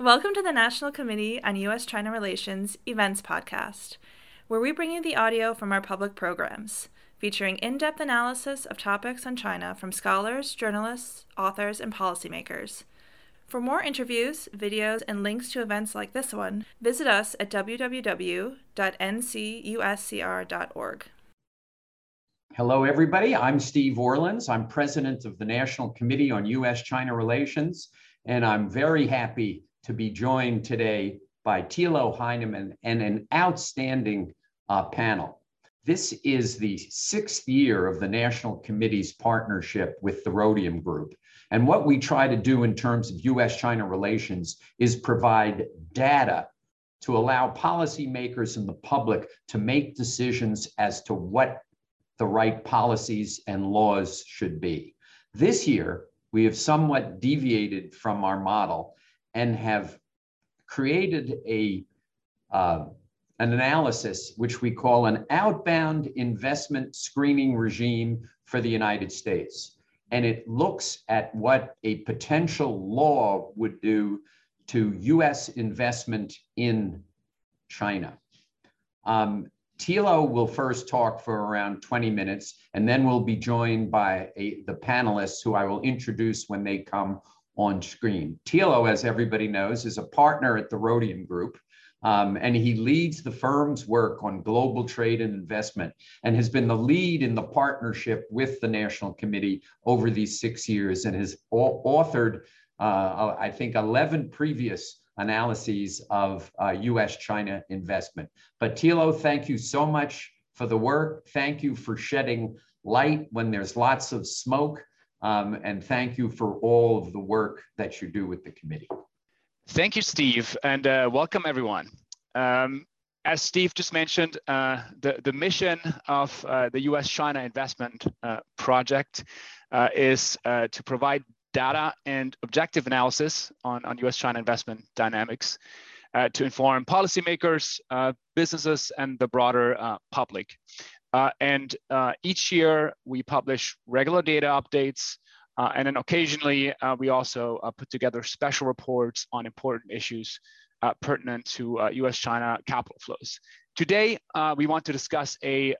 Welcome to the National Committee on U.S. China Relations Events Podcast, where we bring you the audio from our public programs, featuring in depth analysis of topics on China from scholars, journalists, authors, and policymakers. For more interviews, videos, and links to events like this one, visit us at www.ncuscr.org. Hello, everybody. I'm Steve Orlins. I'm president of the National Committee on U.S. China Relations, and I'm very happy to be joined today by Thilo Hanemann and an outstanding uh, panel. This is the sixth year of the National Committee's partnership with the Rhodium Group. And what we try to do in terms of US China relations is provide data to allow policymakers and the public to make decisions as to what the right policies and laws should be. This year, we have somewhat deviated from our model and have created a uh, an analysis which we call an outbound investment screening regime for the United States. And it looks at what a potential law would do to US investment in China. Um, Thilo will first talk for around 20 minutes, and then we'll be joined by a, the panelists who I will introduce when they come on screen. Thilo, as everybody knows, is a partner at the Rhodium Group. Um, and he leads the firm's work on global trade and investment and has been the lead in the partnership with the National Committee over these six years and has authored, uh, I think, 11 previous analyses of uh, US China investment. But Thilo, thank you so much for the work. Thank you for shedding light when there's lots of smoke. Um, and thank you for all of the work that you do with the committee. Thank you, Steve, and uh, welcome everyone. Um, as Steve just mentioned, uh, the, the mission of uh, the US-China Investment uh, Project uh, is uh, to provide data and objective analysis on, on US-China investment dynamics to inform policymakers, businesses, and the broader public. Uh, and uh, each year we publish regular data updates. Uh, and then occasionally uh, we also uh, put together special reports on important issues uh, pertinent to US-China capital flows. Today, we want to discuss a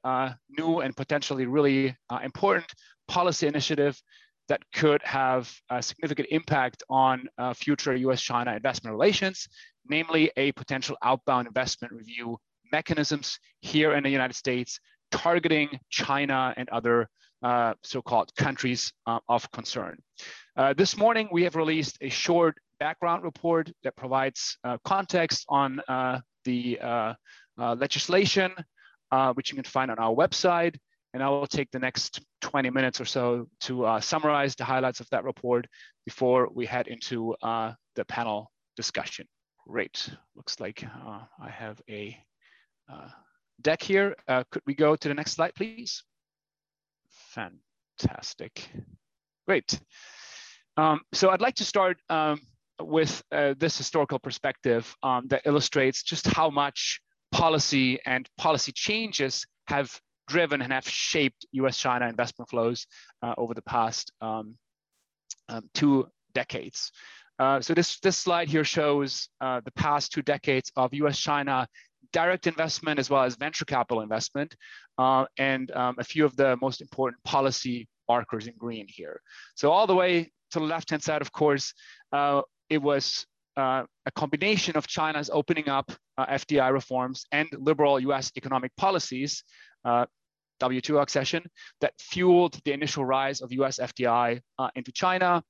new and potentially really important policy initiative that could have a significant impact on future US-China investment relations, namely a potential outbound investment review mechanisms here in the United States targeting China and other uh, so-called countries uh, of concern. Uh, this morning, we have released a short background report that provides uh, context on uh, the uh, legislation, which you can find on our website. And I will take the next 20 minutes or so to summarize the highlights of that report before we head into the panel discussion. Great, looks like I have a deck here. Uh, could we go to the next slide, please? Fantastic. Great. Um, so I'd like to start um, with uh, this historical perspective um, that illustrates just how much policy and policy changes have driven and have shaped US-China investment flows uh, over the past um, um, two decades. Uh, so this, this slide here shows uh, the past two decades of US-China direct investment as well as venture capital investment, uh, and um, a few of the most important policy markers in green here. So all the way to the left-hand side, of course, uh, it was uh, a combination of China's opening up uh, FDI reforms and liberal US economic policies, uh, WTO accession, that fueled the initial rise of US FDI uh, into China.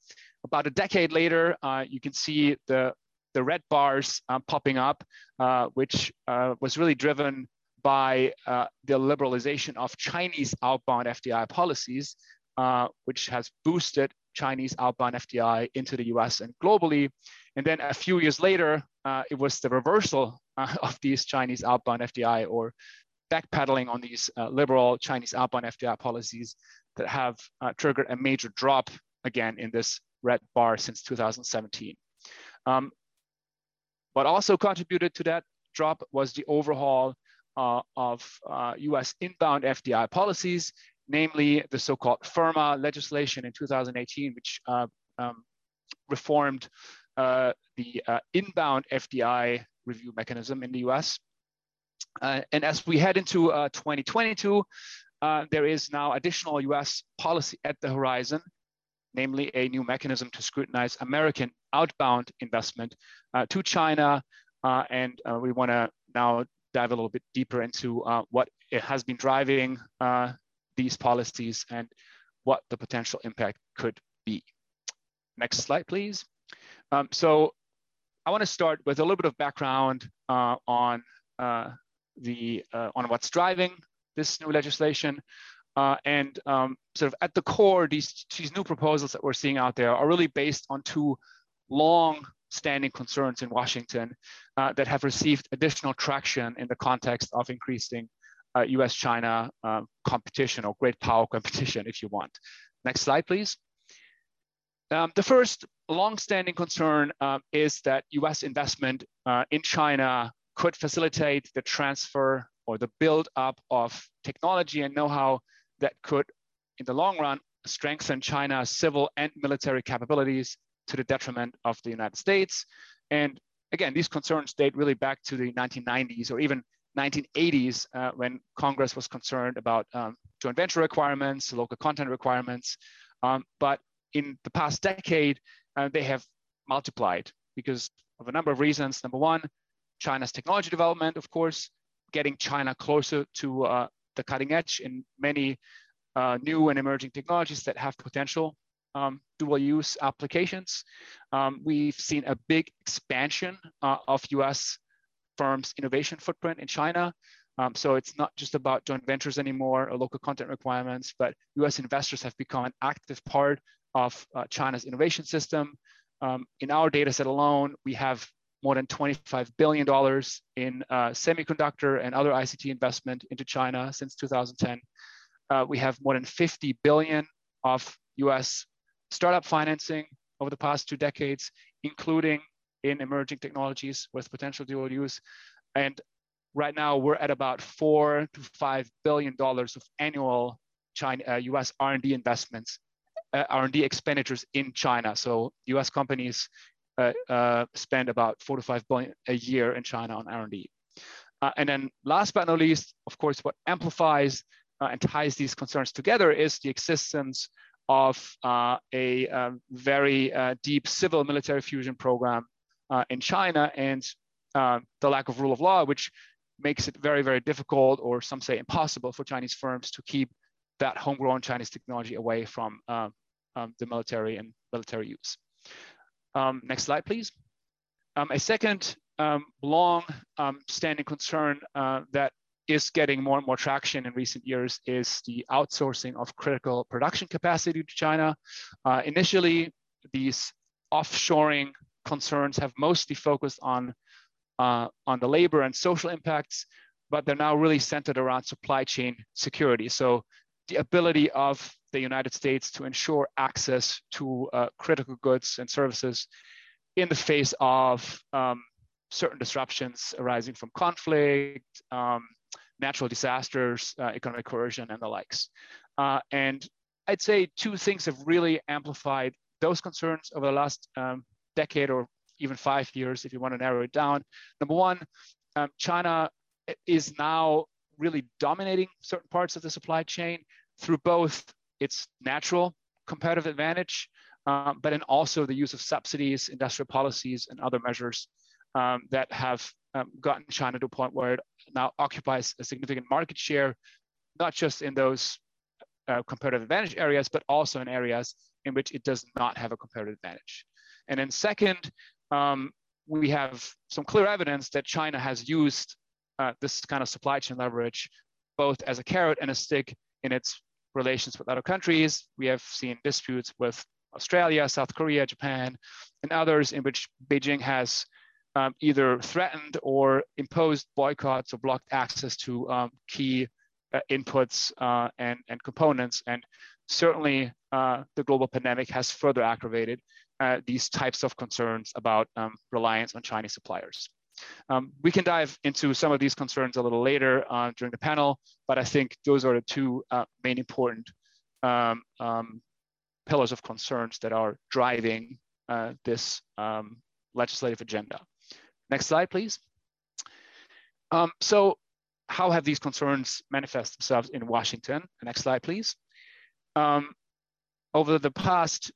About a decade later, you can see the the red bars um, popping up, uh, which uh, was really driven by uh, the liberalization of Chinese outbound FDI policies, uh, which has boosted Chinese outbound FDI into the US and globally. And then a few years later, uh, it was the reversal uh, of these Chinese outbound FDI or backpedaling on these liberal Chinese outbound FDI policies that have triggered a major drop again in this red bar since 2017. Um, what also contributed to that drop was the overhaul uh, of uh, US inbound FDI policies, namely the so-called FIRRMA legislation in 2018, which uh, um, reformed uh, the uh, inbound FDI review mechanism in the US. Uh, and as we head into 2022, there is now additional US policy at the horizon, namely a new mechanism to scrutinize American outbound investment to China. and we want to now dive a little bit deeper into what it has been driving these policies and what the potential impact could be. Next slide, please. Um, so I want to start with a little bit of background uh, on uh, the uh, on what's driving this new legislation. Uh, and um, sort of at the core, these, these new proposals that we're seeing out there are really based on two long standing concerns in Washington uh, that have received additional traction in the context of increasing uh, um, competition or great power competition, if you want. Next slide, please. Um, the first long-standing concern um, is that US investment uh, in China could facilitate the transfer or the build up of technology and know-how that could, in the long run, strengthen China's civil and military capabilities to the detriment of the United States. And again, these concerns date really back to the 1990s or even 1980s uh, when Congress was concerned about um, joint venture requirements, local content requirements. Um, but in the past decade, uh, they have multiplied because of a number of reasons. Number one, China's technology development, of course, getting China closer to uh, the cutting edge in many uh, new and emerging technologies that have potential um, dual use applications. Um, we've seen a big expansion uh, of US firms' innovation footprint in China. Um, so it's not just about joint ventures anymore or local content requirements, but US investors have become an active part of uh, China's innovation system. Um, in our data set alone, we have more than $25 billion in uh, semiconductor and other ICT investment into China since 2010. Uh, we have more than 50 billion of US startup financing over the past two decades, including in emerging technologies with potential dual use. And right now we're at about four to five billion dollars of annual China, uh, U.S. R&D investments uh, R&D expenditures in China. So U.S. companies uh, uh, spend about four to five billion a year in China on R&D. Uh, and then last but not least, of course, what amplifies uh, and ties these concerns together is the existence of uh, a um, very deep civil military fusion program in China and the lack of rule of law, which makes it very, very difficult, or some say impossible, for Chinese firms to keep that homegrown Chinese technology away from um, um, the military and military use. Um, next slide, please. Um, a second um, long um, standing concern uh, that is getting more and more traction in recent years is the outsourcing of critical production capacity to China. Uh, initially, these offshoring concerns have mostly focused on, uh, on the labor and social impacts, but they're now really centered around supply chain security. So the ability of the United States to ensure access to uh, critical goods and services in the face of um, certain disruptions arising from conflict, um, natural disasters, uh, economic coercion, and the likes. Uh, and I'd say two things have really amplified those concerns over the last um, decade or even five years, if you want to narrow it down. Number one, um, China is now really dominating certain parts of the supply chain through both its natural competitive advantage, um, but then also the use of subsidies, industrial policies, and other measures um, that have um, gotten China to a point where it now occupies a significant market share, not just in those uh, competitive advantage areas, but also in areas in which it does not have a comparative advantage. And then second, um, we have some clear evidence that China has used uh, this kind of supply chain leverage both as a carrot and a stick in its relations with other countries. We have seen disputes with Australia, South Korea, Japan, and others in which Beijing has um, either threatened or imposed boycotts or blocked access to um, key uh, inputs uh, and, and components. And certainly uh, the global pandemic has further aggravated uh, these types of concerns about um, reliance on Chinese suppliers. Um, we can dive into some of these concerns a little later uh, during the panel, but I think those are the two uh, main important um, um, pillars of concerns that are driving this um, legislative agenda. Next slide, please. Um, so how have these concerns manifest themselves in Washington? Next slide, please. Um, over the past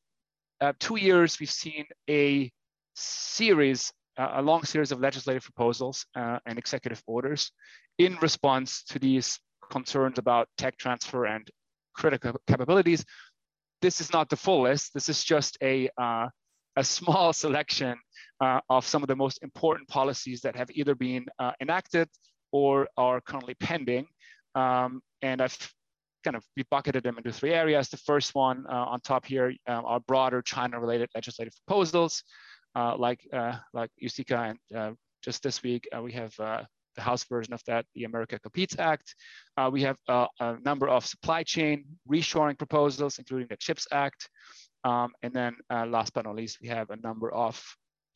uh, two years, we've seen a series, uh, a long series of legislative proposals uh, and executive orders in response to these concerns about tech transfer and critical capabilities. This is not the full list. This is just a, uh, a small selection uh, of some of the most important policies that have either been uh, enacted or are currently pending. Um, and I've kind of we bucketed them into three areas. The first one uh, on top here um, are broader China-related legislative proposals, uh, like uh, like USICA, and uh, just this week uh, we have uh, the House version of that, the America Competes Act. we have a number of supply chain reshoring proposals, including the CHIPS Act, um, and then last but not least, we have a number of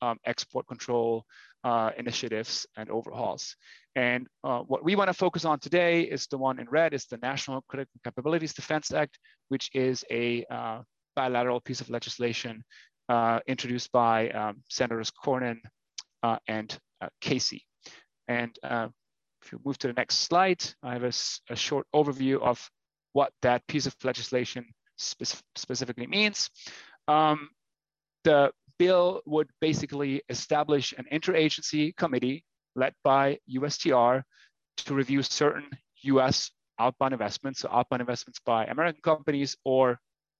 um, export control uh, initiatives and overhauls. And uh, what we want to focus on today is the one in red, is the National Critical Capabilities Defense Act, which is a uh, bilateral piece of legislation uh, introduced by um, Senators Cornyn uh, and uh, Casey. And if you move to the next slide, I have a, a short overview of what that piece of legislation spe specifically means. Um, the bill would basically establish an interagency committee led by USTR to review certain US outbound investments, so outbound investments by American companies or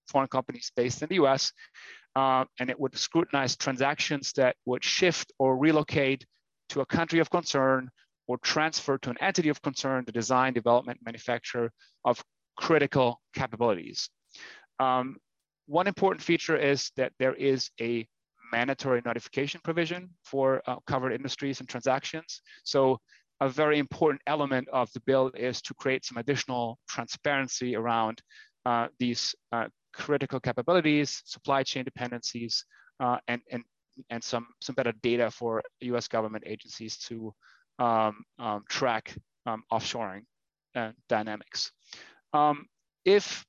foreign companies based in the US. Uh, and it would scrutinize transactions that would shift or relocate to a country of concern or transfer to an entity of concern the design, development, manufacture of critical capabilities. Um, one important feature is that there is a mandatory notification provision for uh, covered industries and transactions. So a very important element of the bill is to create some additional transparency around uh, these uh, critical capabilities, supply chain dependencies, uh, and, and, and some, some better data for US government agencies to um, um, track um, offshoring uh, dynamics. Um, if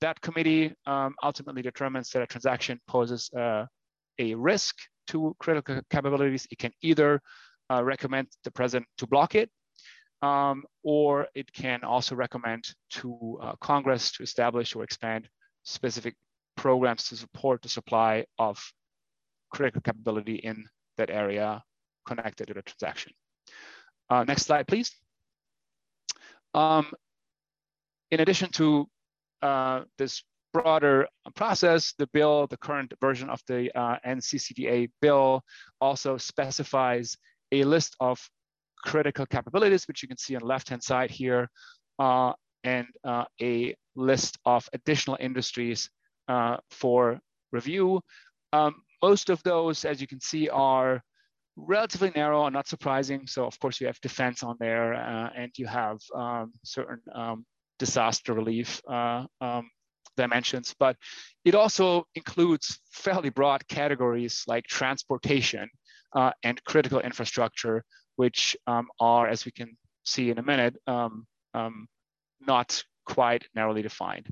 that committee um, ultimately determines that a transaction poses uh, a risk to critical capabilities, it can either uh, recommend the president to block it, um, or it can also recommend to uh, Congress to establish or expand specific programs to support the supply of critical capability in that area connected to the transaction. Uh, next slide, please. Um, in addition to uh, this broader process, the bill, the current version of the uh, NCCDA bill also specifies a list of critical capabilities, which you can see on the left-hand side here, uh, and uh, a list of additional industries uh, for review. Um, most of those, as you can see, are relatively narrow and not surprising. So of course you have defense on there uh, and you have um, certain um, disaster relief uh, um, dimensions, but it also includes fairly broad categories like transportation uh, and critical infrastructure, which um, are, as we can see in a minute, um, um, not quite narrowly defined.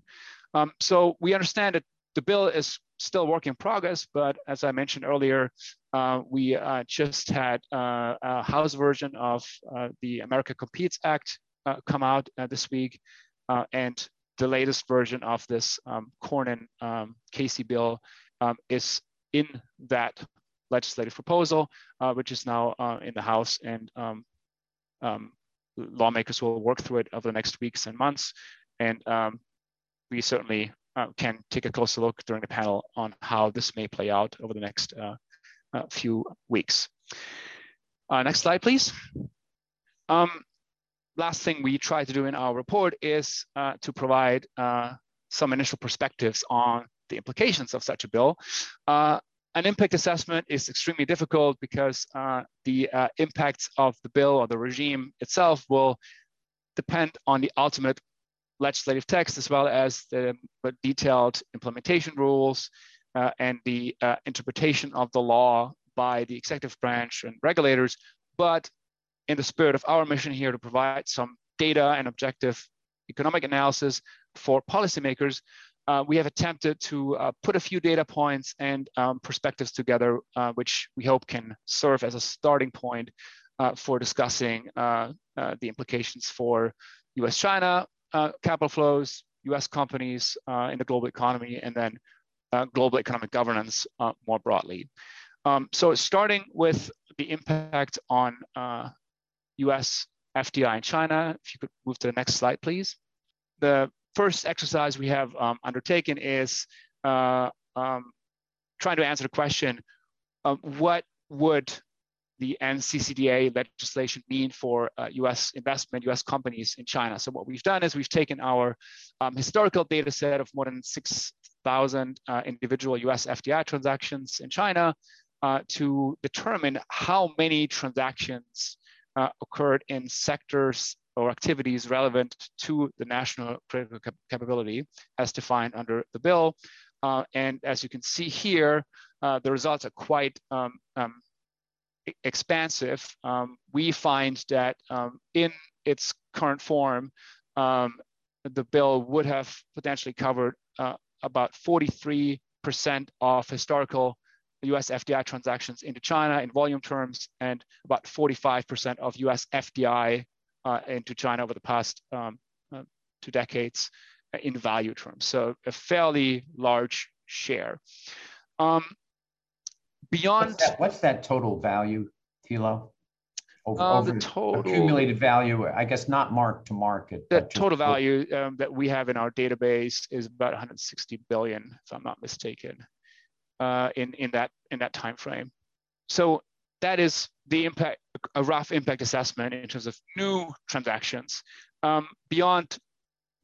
Um, so we understand that the bill is still work in progress, but as I mentioned earlier, uh, we uh, just had uh, a House version of uh, the America Competes Act uh, come out uh, this week, and the latest version of this um, Cornyn um, Casey bill um, is in that legislative proposal, which is now in the House, and um, um, lawmakers will work through it over the next weeks and months. And um, we certainly uh, can take a closer look during the panel on how this may play out over the next uh, uh, few weeks. Uh, next slide, please. Um, last thing we try to do in our report is uh, to provide uh, some initial perspectives on the implications of such a bill. Uh, an impact assessment is extremely difficult because uh, the uh, impacts of the bill or the regime itself will depend on the ultimate legislative text as well as the detailed implementation rules uh, and the interpretation of the law by the executive branch and regulators. But in the spirit of our mission here to provide some data and objective economic analysis for policymakers, uh, we have attempted to uh, put a few data points and um, perspectives together, uh, which we hope can serve as a starting point uh, for discussing uh, the implications for US-China capital flows, US companies in the global economy, and then global economic governance more broadly. Um, so starting with the impact on US FDI in China, if you could move to the next slide, please. The first exercise we have um, undertaken is uh, um, trying to answer the question, what would the NCCDA legislation mean for uh, US investment, US companies in China? So what we've done is we've taken our um, historical data set of more than 6,000 uh, individual US FDI transactions in China uh, to determine how many transactions uh, occurred in sectors or activities relevant to the national critical cap capability as defined under the bill. Uh, and as you can see here, uh, the results are quite um, um, expansive. Um, we find that um, in its current form, um, the bill would have potentially covered uh, about 43% of historical US FDI transactions into China in volume terms and about 45% of US FDI into China over the past um, uh, two decades in value terms. So a fairly large share. Um, beyond what's that, what's that, total value, Thilo? Over, uh, over the total accumulated value, I guess not mark to market. The total value um, that we have in our database is about 160 billion, if I'm not mistaken, uh, in in that in that time frame. So that is the impact, a rough impact assessment in terms of new transactions. Um, beyond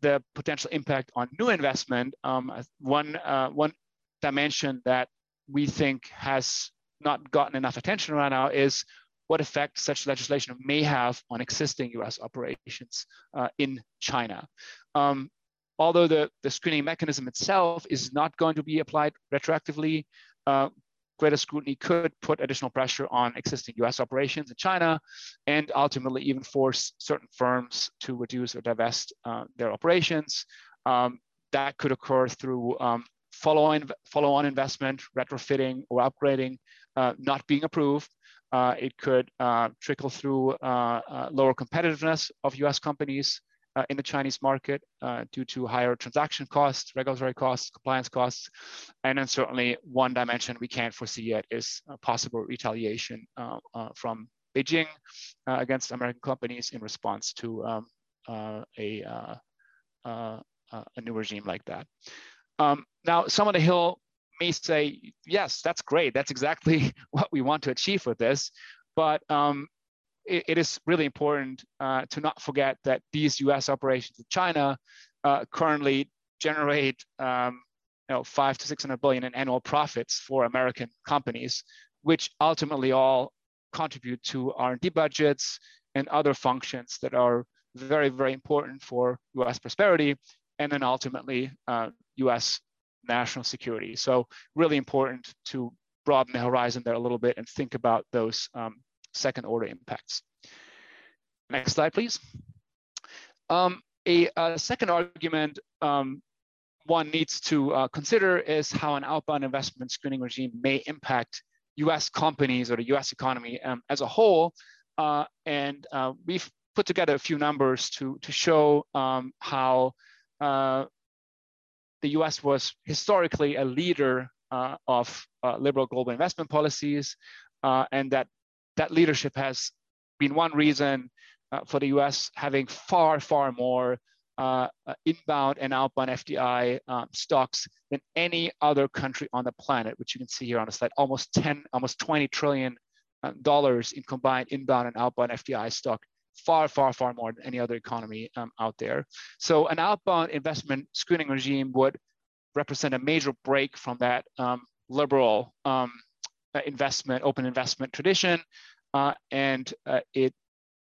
the potential impact on new investment, um, one, uh, one dimension that we think has not gotten enough attention right now is what effect such legislation may have on existing US operations uh, in China. Um, although the, the screening mechanism itself is not going to be applied retroactively, uh, greater scrutiny could put additional pressure on existing US operations in China and ultimately even force certain firms to reduce or divest uh, their operations. Um, that could occur through um, follow-on follow investment, retrofitting or upgrading uh, not being approved. Uh, it could uh, trickle through uh, uh, lower competitiveness of US companies uh, in the Chinese market uh, due to higher transaction costs, regulatory costs, compliance costs. And then certainly one dimension we can't foresee yet is possible retaliation uh, uh, from Beijing uh, against American companies in response to um, a, a new regime like that. Um, now, some on the Hill may say, yes, that's great. That's exactly what we want to achieve with this. But um, it, it is really important uh, to not forget that these U.S. operations in China uh, currently generate um, you know, five to 600 billion in annual profits for American companies, which ultimately all contribute to R&D budgets and other functions that are very, very important for US prosperity and then ultimately uh, US national security. So really important to broaden the horizon there a little bit and think about those um, second order impacts. Next slide, please. Um, a, a, second argument um, one needs to uh, consider is how an outbound investment screening regime may impact US companies or the US economy um, as a whole. Uh, and uh, we've put together a few numbers to, to show um, how uh, the US was historically a leader uh, of uh, liberal global investment policies, and that that leadership has been one reason uh, for the US having far, far more uh, uh inbound and outbound FDI um, stocks than any other country on the planet, which you can see here on the slide, almost 10, almost 20 trillion uh, dollars in combined inbound and outbound FDI stock, far, far, far more than any other economy um, out there. So an outbound investment screening regime would represent a major break from that um, liberal um, investment, open investment tradition. Uh, and uh, it,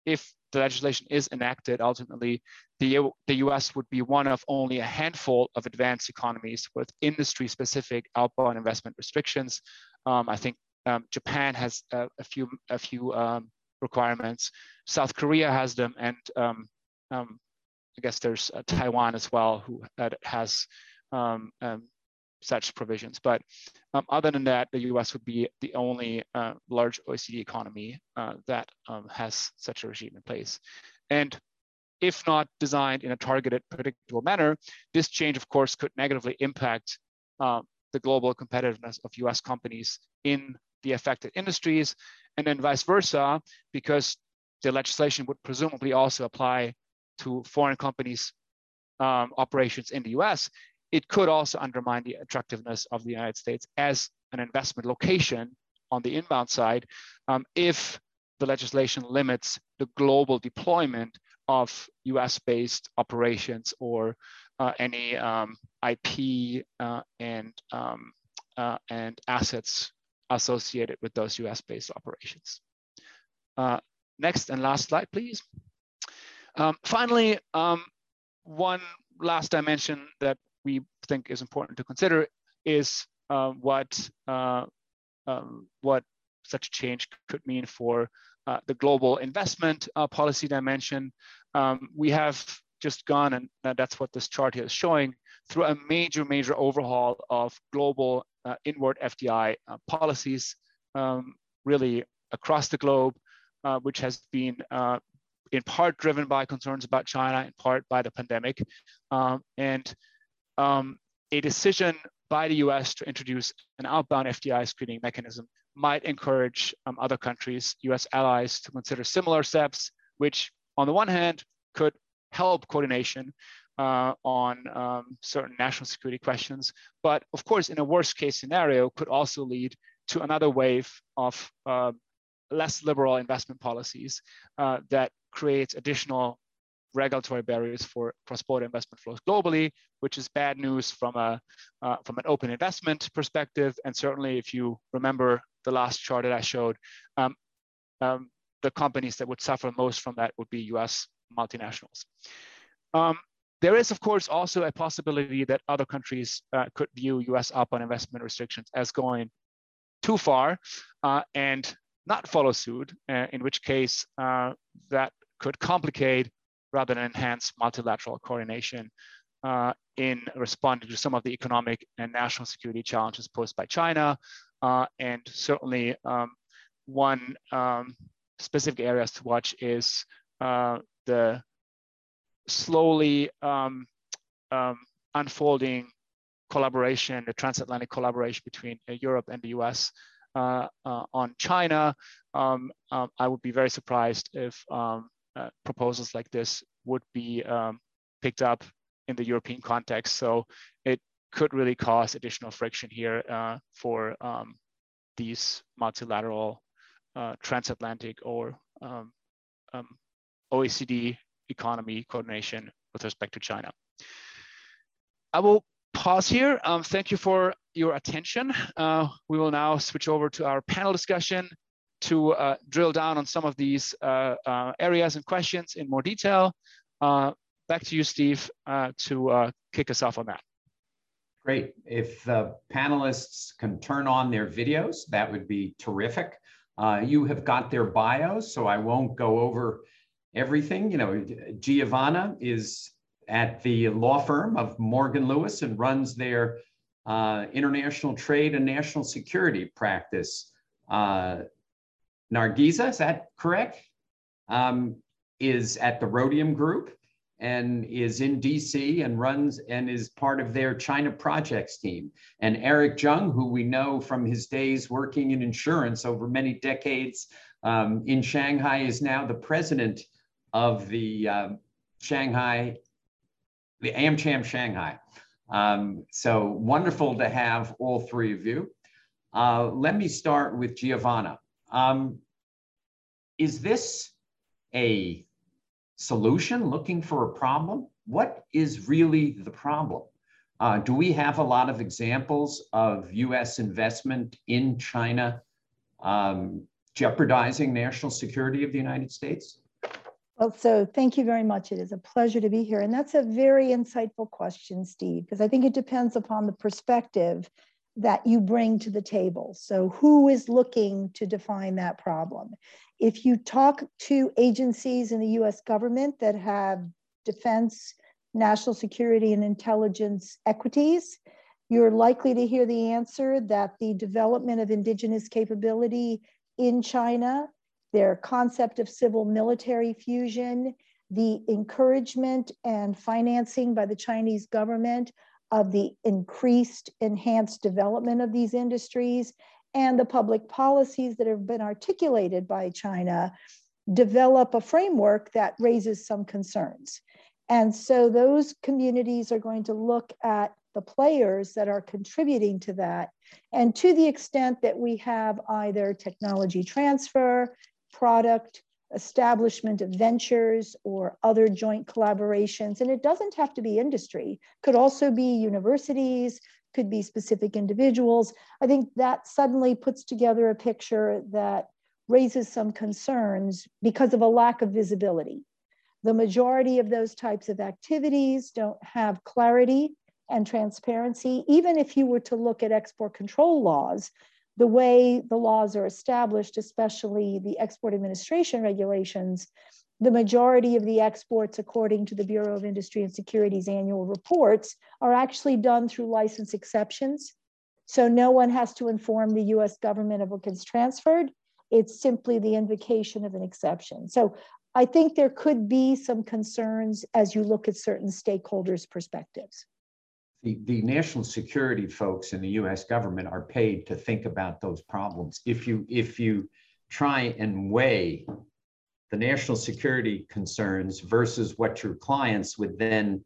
if the legislation is enacted, ultimately, the, the US would be one of only a handful of advanced economies with industry specific outbound investment restrictions. Um, I think um, Japan has a, a few, a few um, requirements. South Korea has them, and um, um, I guess there's uh, Taiwan as well, who has um, such provisions. But um, other than that, the US would be the only uh, large OECD economy uh, that um, has such a regime in place. And if not designed in a targeted, predictable manner, this change, of course, could negatively impact uh, the global competitiveness of US companies in the affected industries, and then vice versa, because the legislation would presumably also apply to foreign companies' um, operations in the US, it could also undermine the attractiveness of the United States as an investment location on the inbound side um, if the legislation limits the global deployment of US-based operations or uh, any um, IP uh, and, um, uh, and assets associated with those US-based operations. Uh, next and last slide, please. Um, finally, um, one last dimension that we think is important to consider is uh, what uh, um, what such a change could mean for uh, the global investment uh, policy dimension. Um, we have just gone, and that's what this chart here is showing, through a major, major overhaul of global uh, inward FDI uh, policies, um, really across the globe, which has been in part driven by concerns about China, in part by the pandemic. Um, and um, a decision by the US to introduce an outbound FDI screening mechanism might encourage um, other countries, US allies, to consider similar steps, which on the one hand could help coordination uh, on um, certain national security questions, but of course, in a worst case scenario, could also lead to another wave of uh, less liberal investment policies uh, that creates additional regulatory barriers for cross-border investment flows globally, which is bad news from a uh, from an open investment perspective. And certainly, if you remember the last chart that I showed, um, um, the companies that would suffer most from that would be U.S. multinationals. Um, there is, of course, also a possibility that other countries uh, could view U.S. outbound investment restrictions as going too far uh, and not follow suit, uh, in which case uh, that could complicate rather than enhance multilateral coordination uh, in responding to some of the economic and national security challenges posed by China. Uh, and certainly um, one um, specific areas to watch is uh, the slowly um, um unfolding collaboration, the transatlantic collaboration between uh, Europe and the US uh, uh, on China. Um, um, I would be very surprised if um, uh, proposals like this would be um, picked up in the European context. So it could really cause additional friction here uh, for um, these multilateral uh, transatlantic or um, um OECD economy coordination with respect to China. I will pause here. Um, thank you for your attention. Uh, we will now switch over to our panel discussion to uh, drill down on some of these uh, uh, areas and questions in more detail. back to you, Steve, to kick us off on that. Great. If the panelists can turn on their videos, that would be terrific. Uh, you have got their bios, so I won't go over everything. You know, Giovanna is at the law firm of Morgan Lewis and runs their uh, international trade and national security practice. Uh, Nargiza, is that correct? Um, is at the Rhodium Group and is in DC and runs and is part of their China projects team. And Eric Zheng, who we know from his days working in insurance over many decades um, in Shanghai, is now the president of the uh, Shanghai, the AmCham Shanghai. Um, so wonderful to have all three of you. Uh, let me start with Giovanna. Um, is this a solution looking for a problem? What is really the problem? Uh, do we have a lot of examples of US investment in China um, jeopardizing national security of the United States? Well, so thank you very much. It is a pleasure to be here. And that's a very insightful question, Steve, because I think it depends upon the perspective that you bring to the table. So, who is looking to define that problem? If you talk to agencies in the US government that have defense, national security and intelligence equities. You're likely to hear the answer that the development of indigenous capability in China, their concept of civil military fusion, the encouragement and financing by the Chinese government of the increased, enhanced development of these industries, and the public policies that have been articulated by China develop a framework that raises some concerns. And so those communities are going to look at the players that are contributing to that. And to the extent that we have either technology transfer, product establishment of ventures or other joint collaborations, and it doesn't have to be industry, could also be universities, could be specific individuals. I think that suddenly puts together a picture that raises some concerns because of a lack of visibility. The majority of those types of activities don't have clarity and transparency. Even if you were to look at export control laws, the way the laws are established, especially the export administration regulations, the majority of the exports, according to the Bureau of Industry and Security's annual reports, are actually done through license exceptions. So no one has to inform the US government of what gets transferred. It's simply the invocation of an exception. So I think there could be some concerns as you look at certain stakeholders' perspectives the, the national security folks in the US government are paid to think about those problems. If you if you try and weigh the national security concerns versus what your clients would then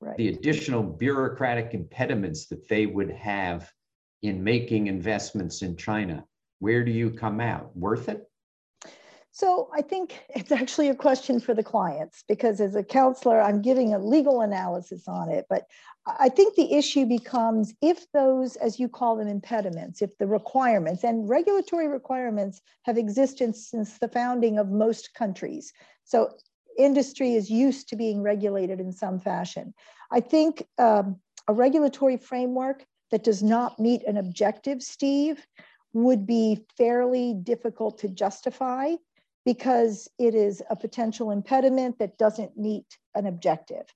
right. the additional bureaucratic impediments that they would have in making investments in China, where do you come out? Worth it? So I think it's actually a question for the clients because as a counselor, I'm giving a legal analysis on it. But I think the issue becomes if those, as you call them, impediments, if the requirements and regulatory requirements have existed since the founding of most countries. So industry is used to being regulated in some fashion. I think um, a regulatory framework that does not meet an objective, Steve, would be fairly difficult to justify because it is a potential impediment that doesn't meet an objective.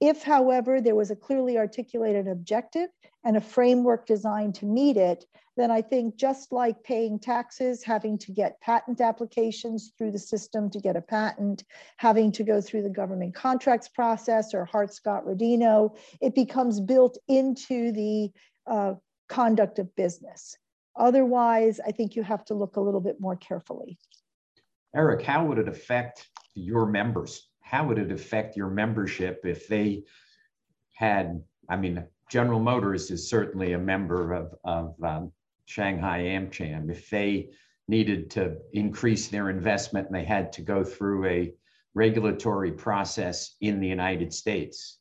If, however, there was a clearly articulated objective and a framework designed to meet it, then I think just like paying taxes, having to get patent applications through the system to get a patent, having to go through the government contracts process or Hart-Scott-Rodino, it becomes built into the uh, conduct of business. Otherwise, I think you have to look a little bit more carefully. Eric, how would it affect your members? How would it affect your membership if they had, I mean, General Motors is certainly a member of, of um, Shanghai AmCham. If they needed to increase their investment and they had to go through a regulatory process in the United States?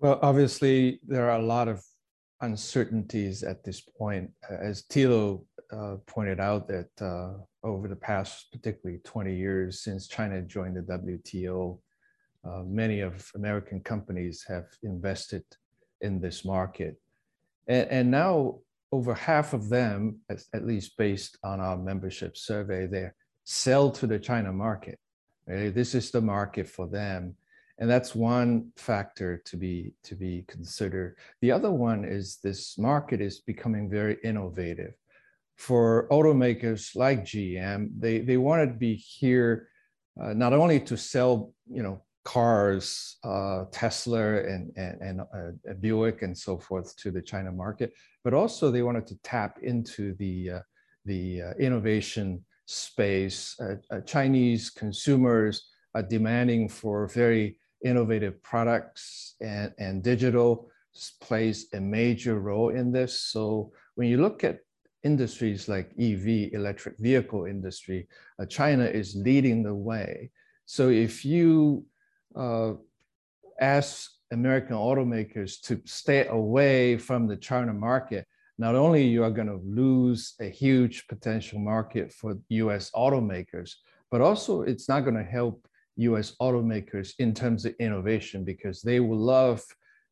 Well, obviously, there are a lot of uncertainties at this point. As Thilo uh, pointed out, that uh, over the past, particularly 20 years since China joined the WTO, uh, many of American companies have invested in this market. And, and now over half of them, at, at, least based on our membership survey, they sell to the China market. Right? This is the market for them. And that's one factor to be, to be considered. The other one is this market is becoming very innovative for automakers like GM, they, they want to be here uh, not only to sell, you know, cars, uh, Tesla and, and, and uh, Buick and so forth to the China market, but also they wanted to tap into the, uh, the uh, innovation space. Uh, Chinese consumers are demanding for very innovative products and, and digital plays a major role in this. So when you look at industries like EV, electric vehicle industry, uh, China is leading the way. So if you uh, ask American automakers to stay away from the China market, not only you are going to lose a huge potential market for US automakers, but also it's not going to help US automakers in terms of innovation because they will love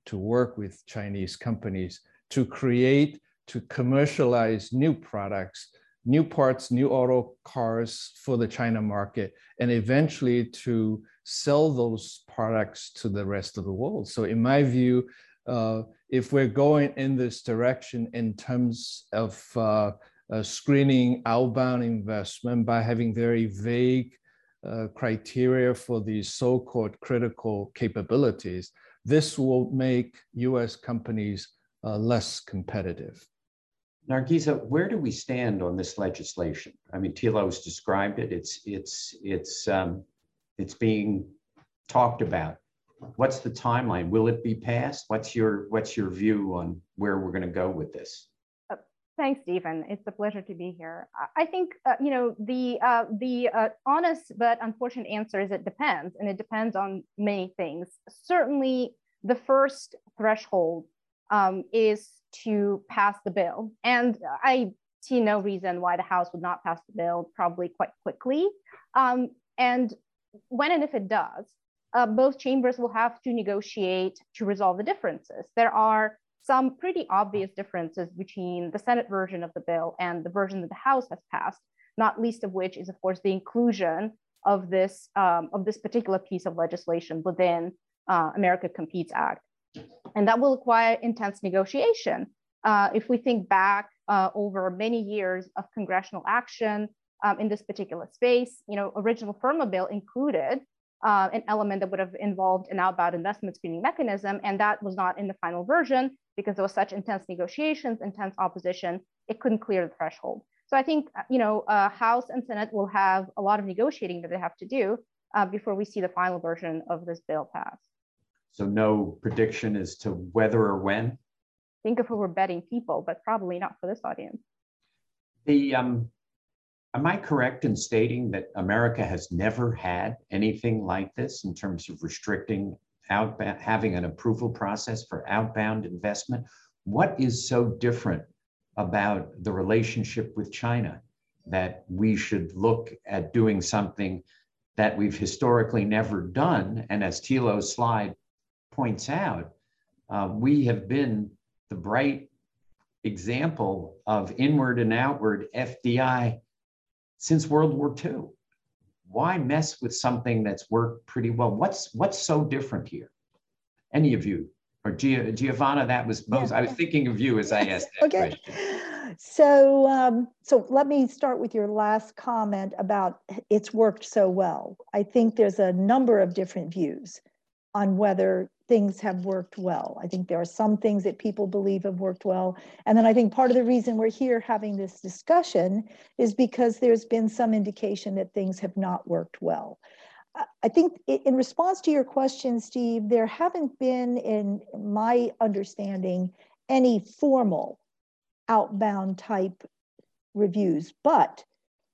to work with Chinese companies to create to commercialize new products new parts, new auto cars for the China market, and eventually to sell those products to the rest of the world. So, in my view, uh, if we're going in this direction in terms of uh, uh, screening outbound investment by having very vague uh, criteria for these so-called critical capabilities, this will make US companies uh, less competitive. Nargiza, where do we stand on this legislation? I mean, Thilo's described it. It's it's it's um, it's being talked about. What's the timeline? Will it be passed? What's your what's your view on where we're going to go with this? Thanks, Stephen. It's a pleasure to be here. I think uh, you know the uh, the uh, honest but unfortunate answer is it depends, and it depends on many things. Certainly, the first threshold um, is to pass the bill, and I see no reason why the House would not pass the bill probably quite quickly. Um, and when and if it does, uh, both chambers will have to negotiate to resolve the differences. There are some pretty obvious differences between the Senate version of the bill and the version that the House has passed, not least of which is, of course, the inclusion of this, um, of this particular piece of legislation within uh, America Competes Act. And that will require intense negotiation. Uh, if we think back uh, over many years of congressional action um, in this particular space, you know, original FIRRMA bill included uh, an element that would have involved an outbound investment screening mechanism. And that was not in the final version because there was such intense negotiations, intense opposition, it couldn't clear the threshold. So I think, uh, you know, uh, House and Senate will have a lot of negotiating that they have to do uh, before we see the final version of this bill pass. So no prediction as to whether or when? Think if we were betting people, but probably not for this audience. The um, Am I correct in stating that America has never had anything like this in terms of restricting outbound, having an approval process for outbound investment? What is so different about the relationship with China that we should look at doing something that we've historically never done? And as Thilo's slide points out, uh, we have been the bright example of inward and outward FDI since World War II. Why mess with something that's worked pretty well? What's what's so different here? Any of you? Or Giovanna, that was most, yeah. I was thinking of you as I asked that okay. question. So, um, so let me start with your last comment about it's worked so well. I think there's a number of different views on whether things have worked well. I think there are some things that people believe have worked well. And then I think part of the reason we're here having this discussion is because there's been some indication that things have not worked well. I think in response to your question, Steve, there haven't been, in my understanding, any formal outbound type reviews, but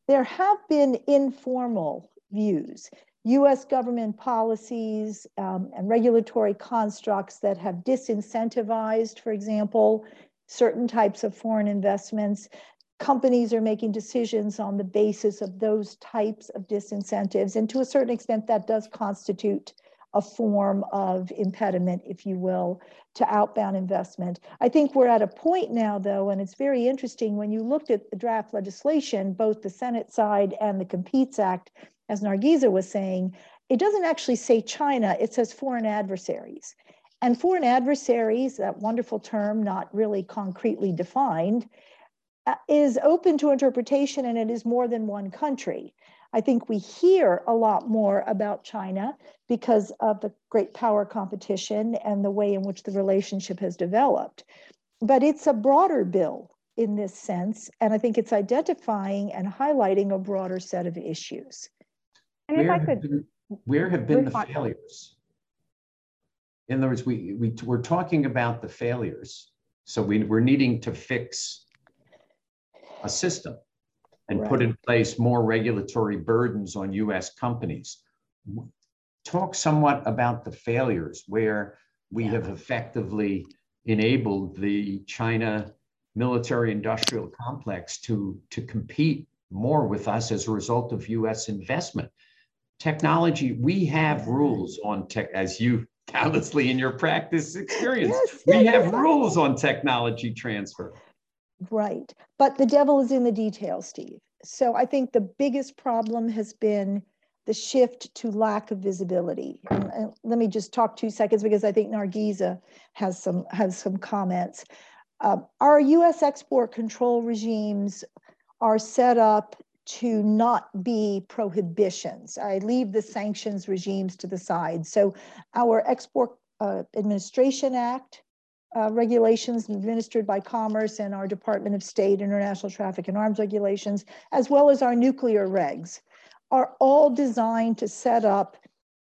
there have been informal views. US government policies um, and regulatory constructs that have disincentivized, for example, certain types of foreign investments. Companies are making decisions on the basis of those types of disincentives. And to a certain extent, that does constitute a form of impediment, if you will, to outbound investment. I think we're at a point now, though, and it's very interesting when you looked at the draft legislation, both the Senate side and the Competes Act, as Nargiza was saying, it doesn't actually say China, it says foreign adversaries. And foreign adversaries, that wonderful term, not really concretely defined, uh, is open to interpretation and it is more than one country. I think we hear a lot more about China because of the great power competition and the way in which the relationship has developed. But it's a broader bill in this sense, and I think it's identifying and highlighting a broader set of issues. And where if I could, been, where have been the failures? In other words, we, we, we're talking about the failures. So we, we're needing to fix a system and right. put in place more regulatory burdens on US companies. Talk somewhat about the failures where we yeah. have effectively enabled the China military industrial complex to, to compete more with us as a result of US investment technology, we have rules on tech, as you doubtlessly in your practice experience, yes, we have rules on technology transfer. Right. But the devil is in the details, Steve. So I think the biggest problem has been the shift to lack of visibility. And, and let me just talk two seconds because I think Nargiza has some has some comments. Uh, our U.S. export control regimes are set up to not be prohibitions. I leave the sanctions regimes to the side. So our Export uh, Administration Act uh, regulations administered by Commerce and our Department of State International Traffic and Arms regulations, as well as our nuclear regs, are all designed to set up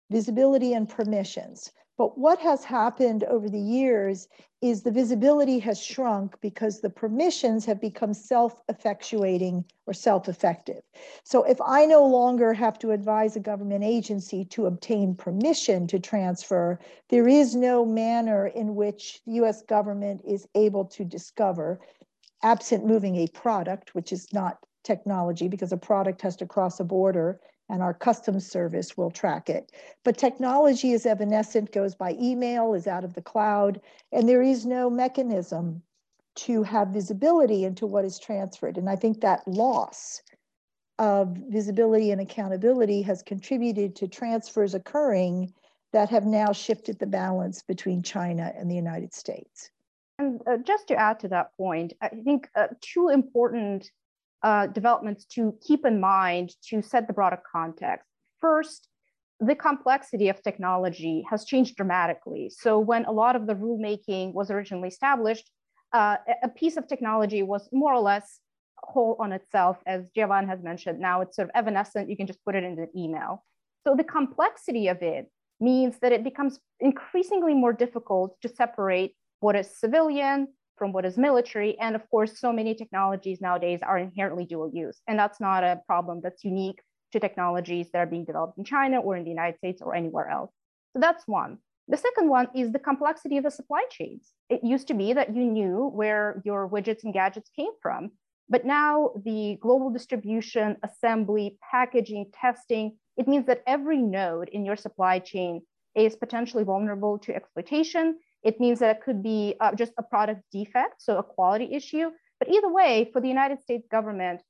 visibility and permissions. But what has happened over the years is the visibility has shrunk because the permissions have become self-effectuating or self-effective. So if I no longer have to advise a government agency to obtain permission to transfer, there is no manner in which the US government is able to discover, absent moving a product, which is not technology because a product has to cross a border and our customs service will track it. But technology is evanescent, goes by email, is out of the cloud, and there is no mechanism to have visibility into what is transferred. And I think that loss of visibility and accountability has contributed to transfers occurring that have now shifted the balance between China and the United States. And uh, just to add to that point, I think uh, two important uh, developments to keep in mind to set the broader context. First, the complexity of technology has changed dramatically. So when a lot of the rulemaking was originally established, uh, a piece of technology was more or less whole on itself, as Giovanna has mentioned. Now it's sort of evanescent. You can just put it in an email. So the complexity of it means that it becomes increasingly more difficult to separate what is civilian from what is military. And of course, so many technologies nowadays are inherently dual use. And that's not a problem that's unique to technologies that are being developed in China or in the United States or anywhere else. So that's one. The second one is the complexity of the supply chains. It used to be that you knew where your widgets and gadgets came from, but now the global distribution, assembly, packaging, testing, it means that every node in your supply chain is potentially vulnerable to exploitation it means that it could be uh, just a product defect, so a quality issue. But either way, for the United States government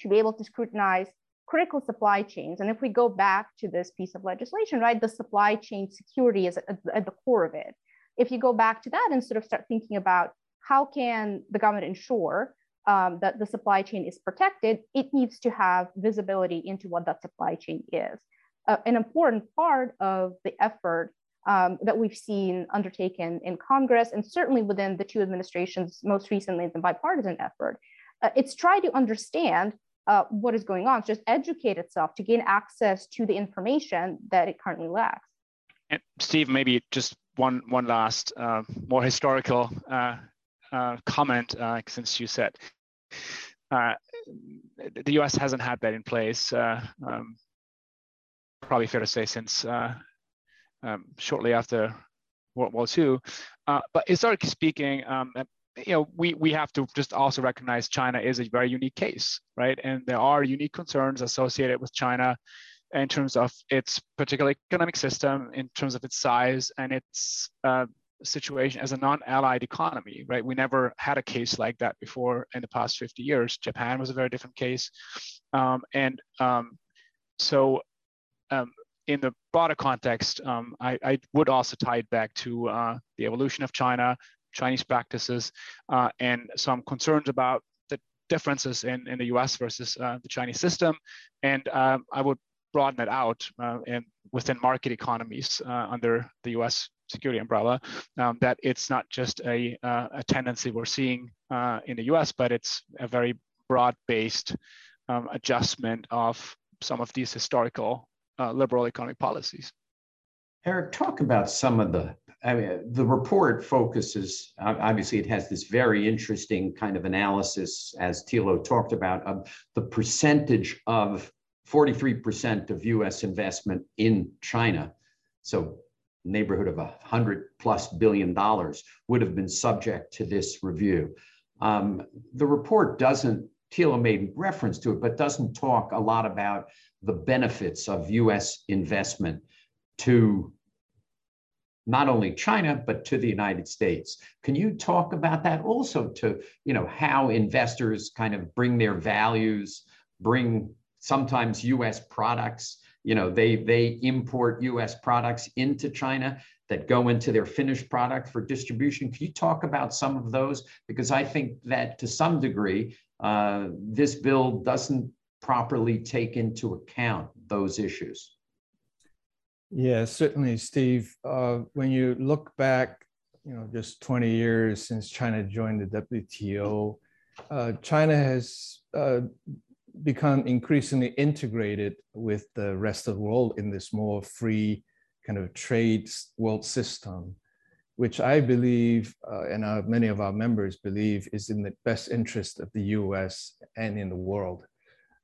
to be able to scrutinize critical supply chains, and if we go back to this piece of legislation, right, the supply chain security is at, at the core of it. If you go back to that and sort of start thinking about how can the government ensure um, that the supply chain is protected, it needs to have visibility into what that supply chain is. Uh, an important part of the effort um, that we've seen undertaken in Congress and certainly within the two administrations, most recently the bipartisan effort. Uh, it's try to understand uh, what is going on, just educate itself to gain access to the information that it currently lacks. And Steve, maybe just one one last uh, more historical uh, uh, comment, uh, since you said the U.S. hasn't had that in place. Um, probably fair to say since um, shortly after World War II. Uh, but historically speaking, um, you know, we, we have to just also recognize China is a very unique case, right? And there are unique concerns associated with China in terms of its particular economic system, in terms of its size and its uh, situation as a non-allied economy, right? We never had a case like that before in the past 50 years. Japan was a very different case. Um, and um, so um, in the broader context, um, I, I, would also tie it back to uh, the evolution of China, Chinese practices, uh, and some concerns about the differences in, in the US versus uh, the Chinese system. And um, I would broaden it out uh, and within market economies uh, under the US security umbrella, um, that it's not just a, uh, a tendency we're seeing in the US, but it's a very broad-based um, adjustment of some of these historical uh, liberal economic policies. Eric, talk about some of the, I mean, the report focuses, obviously, it has this very interesting kind of analysis, as Thilo talked about, of the percentage of 43% of US investment in China. So, neighborhood of a hundred plus billion dollars would have been subject to this review. Um, the report doesn't, Thilo made reference to it, but doesn't talk a lot about the benefits of US investment to not only China, but to the United States. Can you talk about that also to, you know, how investors kind of bring their values, bring sometimes US products, you know, they they import US products into China that go into their finished product for distribution. Can you talk about some of those? Because I think that to some degree, uh, this bill doesn't properly take into account those issues. Yeah, certainly, Steve. Uh, when you look back, you know, just 20 years since China joined the WTO, uh, China has uh, become increasingly integrated with the rest of the world in this more free kind of trade world system, which I believe, uh, and our, many of our members believe, is in the best interest of the US and in the world.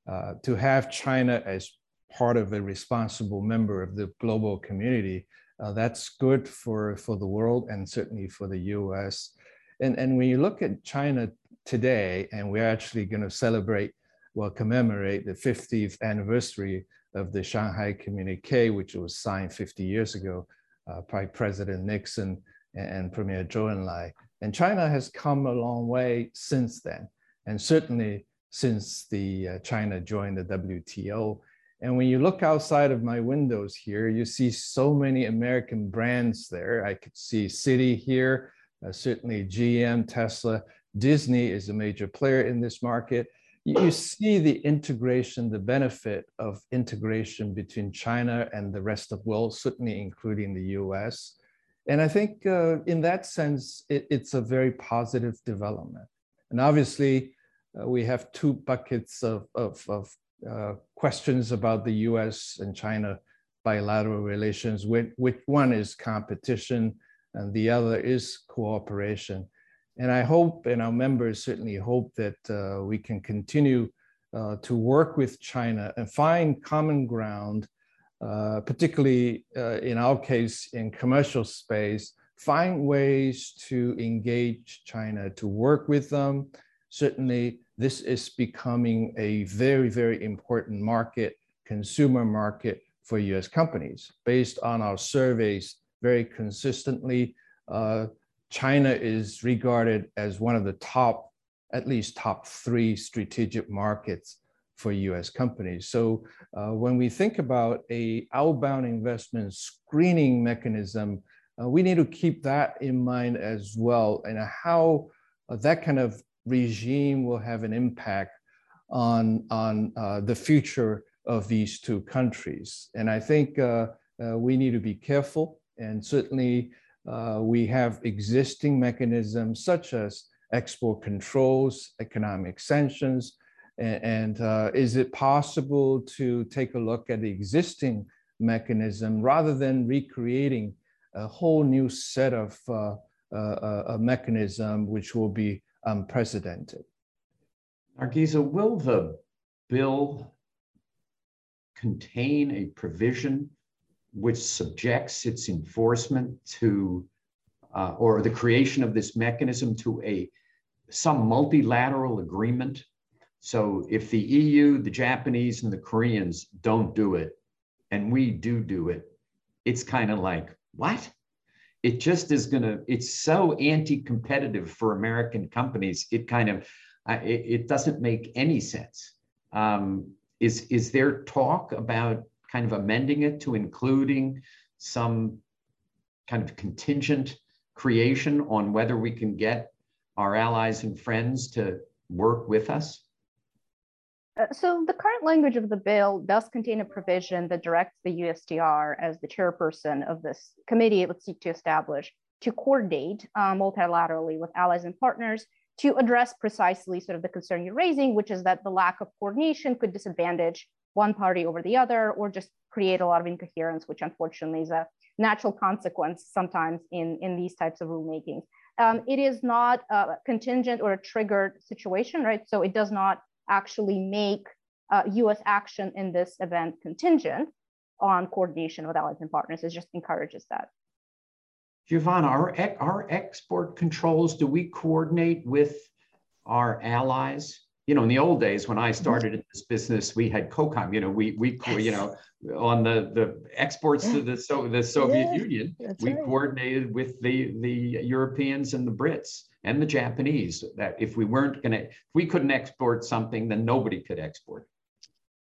Uh, to have China as part of a responsible member of the global community, uh, that's good for, for the world and certainly for the US. And, and when you look at China today, and we're actually going to celebrate, well, commemorate the 50th anniversary of the Shanghai Communique, which was signed 50 years ago uh, by President Nixon and, Premier Zhou Enlai. And China has come a long way since then, and certainly since the uh, China joined the WTO. And when you look outside of my windows here, you see so many American brands there. I could see Citi here, uh, certainly GM, Tesla, Disney is a major player in this market. You see the integration, the benefit of integration between China and the rest of the world, certainly including the US. And I think uh, in that sense, it, it's a very positive development. And obviously, we have two buckets of, of, of uh, questions about the US and China bilateral relations, which, which one is competition and the other is cooperation. And I hope, and our members certainly hope that uh, we can continue uh, to work with China and find common ground, uh, particularly uh, in our case in commercial space, find ways to engage China, to work with them. Certainly, this is becoming a very, very important market, consumer market for US companies. Based on our surveys, very consistently, uh, China is regarded as one of the top, at least top three strategic markets for US companies. So uh, when we think about a outbound investment screening mechanism, uh, we need to keep that in mind as well and how uh, that kind of regime will have an impact on, on uh, the future of these two countries. And I think uh, uh, we need to be careful and certainly uh, we have existing mechanisms such as export controls, economic sanctions, and, uh, is it possible to take a look at the existing mechanism rather than recreating a whole new set of uh, uh a mechanism which will be unprecedented? Nargiza, will the bill contain a provision which subjects its enforcement to, uh, or the creation of this mechanism to a some multilateral agreement. So if the EU, the Japanese, and the Koreans don't do it, and we do do it, it's kind of like, what? It just is going to, it's so anti competitive for American companies. It kind of, it, doesn't make any sense. Um, is, is there talk about kind of amending it to including some kind of contingent creation on whether we can get our allies and friends to work with us? Uh, so the current language of the bill does contain a provision that directs the USTR as the chairperson of this committee it would seek to establish to coordinate uh, multilaterally with allies and partners to address precisely sort of the concern you're raising, which is that the lack of coordination could disadvantage one party over the other, or just create a lot of incoherence, which unfortunately is a natural consequence sometimes in, in these types of rulemakings. Um, it is not a contingent or a triggered situation, right? So it does not actually make uh, US action in this event contingent on coordination with allies and partners. It just encourages that. Giovanna, our, our export controls, do we coordinate with our allies you know, in the old days when I started in this business, we had COCOM. You know, we we yes. you know on the the exports yeah. to the so the Soviet yeah, Union, we right. coordinated with the the Europeans and the Brits and the Japanese that if we weren't going to, if we couldn't export something, then nobody could export.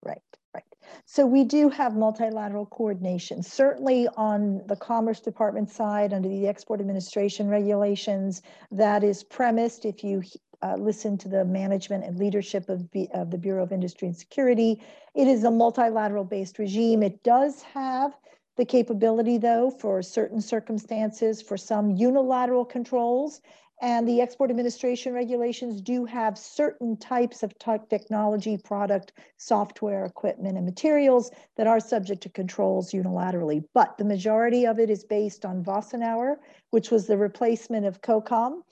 Right, right. So we do have multilateral coordination. Certainly on the Commerce Department side, under the Export Administration regulations, that is premised, if you uh, listen to the management and leadership of, B, of the Bureau of Industry and Security. It is a multilateral based regime. It does have the capability, though, for certain circumstances, for some unilateral controls. And the Export Administration regulations do have certain types of technology, product, software, equipment, and materials that are subject to controls unilaterally. But the majority of it is based on Wassenaar, which was the replacement of COCOM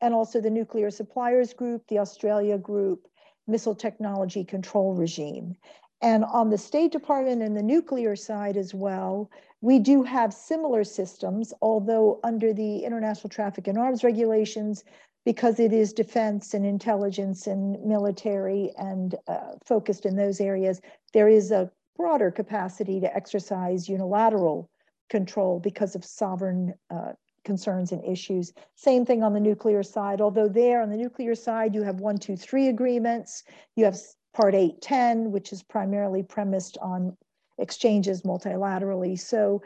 and also the Nuclear Suppliers Group, the Australia Group, Missile Technology Control Regime. And on the State Department and the nuclear side as well, we do have similar systems, although under the International Traffic in Arms regulations, because it is defense and intelligence and military and uh, focused in those areas, there is a broader capacity to exercise unilateral control because of sovereign uh, concerns and issues. Same thing on the nuclear side, although there on the nuclear side, you have one, two, three agreements. You have part 810, which is primarily premised on exchanges multilaterally. So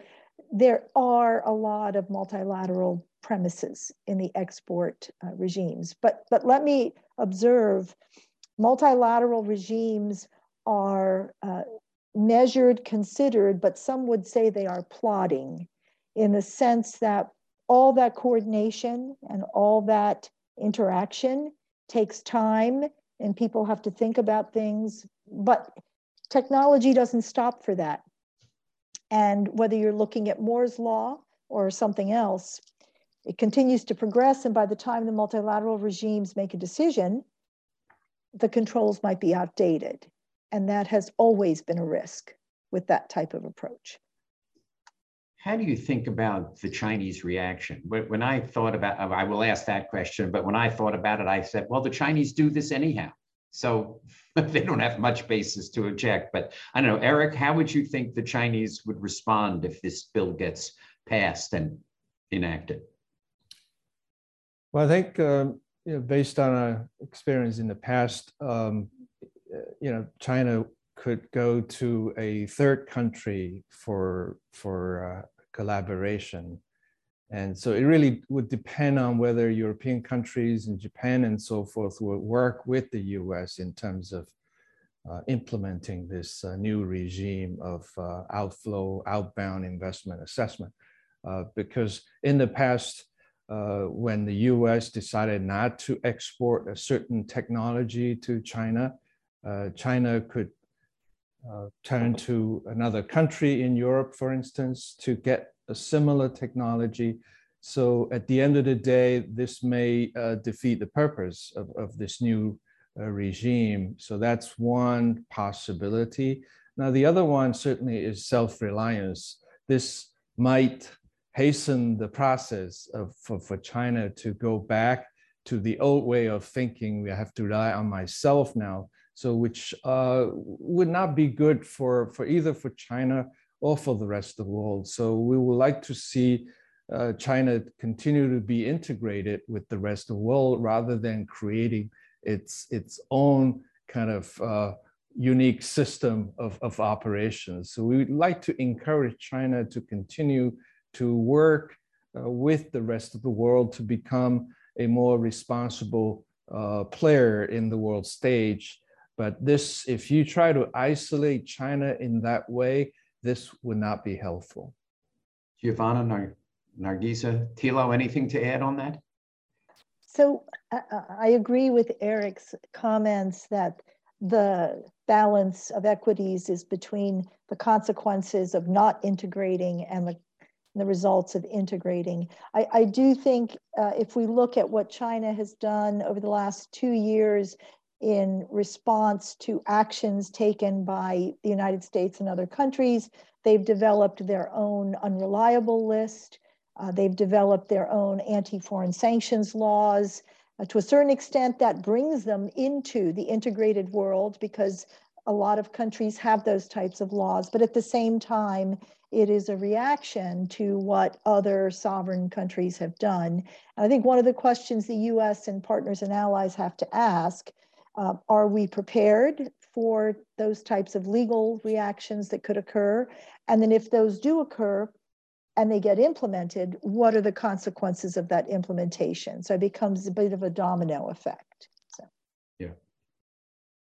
there are a lot of multilateral premises in the export uh, regimes. But, but let me observe, multilateral regimes are uh, measured, considered, but some would say they are plotting in the sense that all that coordination and all that interaction takes time and people have to think about things but technology doesn't stop for that. And whether you're looking at moore's law or something else it continues to progress. And by the time the multilateral regimes make a decision the controls might be outdated. And that has always been a risk with that type of approach how do you think about the Chinese reaction? When I thought about, I will ask that question, but when I thought about it, I said, well, the Chinese do this anyhow. So they don't have much basis to object. But I don't know, Eric, how would you think the Chinese would respond if this bill gets passed and enacted? Well, I think, um, you know, based on our experience in the past, um, you know, China could go to a third country for for uh, collaboration. And so it really would depend on whether European countries and Japan and so forth would work with the US in terms of uh, implementing this uh, new regime of uh, outflow, outbound investment assessment. Uh, because in the past, uh, when the US decided not to export a certain technology to China, China could uh, turn to another country in Europe, for instance, to get a similar technology. So at the end of the day, this may uh, defeat the purpose of, of this new uh, regime. So that's one possibility. Now, the other one certainly is self-reliance. This might hasten the process of, for, for China to go back to the old way of thinking. We have to rely on myself now so which uh, would not be good for, for either for China or for the rest of the world. So we would like to see uh, China continue to be integrated with the rest of the world rather than creating its, its own kind of uh, unique system of, of operations. So we would like to encourage China to continue to work uh, with the rest of the world to become a more responsible uh, player in the world stage but this, if you try to isolate China in that way, this would not be helpful. Giovanna, Nar- Nargiza, Thilo, anything to add on that? So uh, I agree with Eric's comments that the balance of equities is between the consequences of not integrating and the, the results of integrating. I, I do think uh, if we look at what China has done over the last two years in response to actions taken by the United States and other countries. They've developed their own unreliable list. Uh, they've developed their own anti foreign sanctions laws. Uh, to a certain extent, that brings them into the integrated world because a lot of countries have those types of laws. But at the same time, it is a reaction to what other sovereign countries have done. And I think one of the questions the US and partners and allies have to ask uh, are we prepared for those types of legal reactions that could occur? And then if those do occur, and they get implemented, what are the consequences of that implementation? So it becomes a bit of a domino effect. So. Yeah.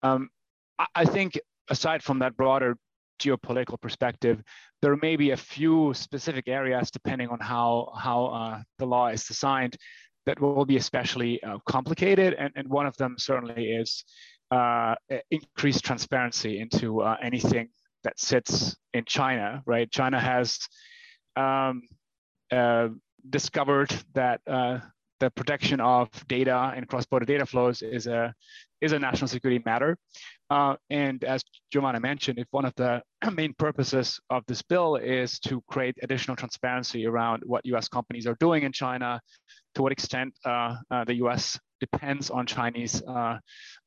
Um, I think aside from that broader geopolitical perspective, there may be a few specific areas, depending on how how uh, the law is designed, that will be especially uh, complicated. And, and one of them certainly is uh, increased transparency into uh, anything that sits in China. Right? China has um, uh, discovered that uh, the protection of data and cross-border data flows is a is a national security matter. Uh, and as Giovanna mentioned, if one of the main purposes of this bill is to create additional transparency around what US companies are doing in China, to what extent uh, uh, the US depends on Chinese uh,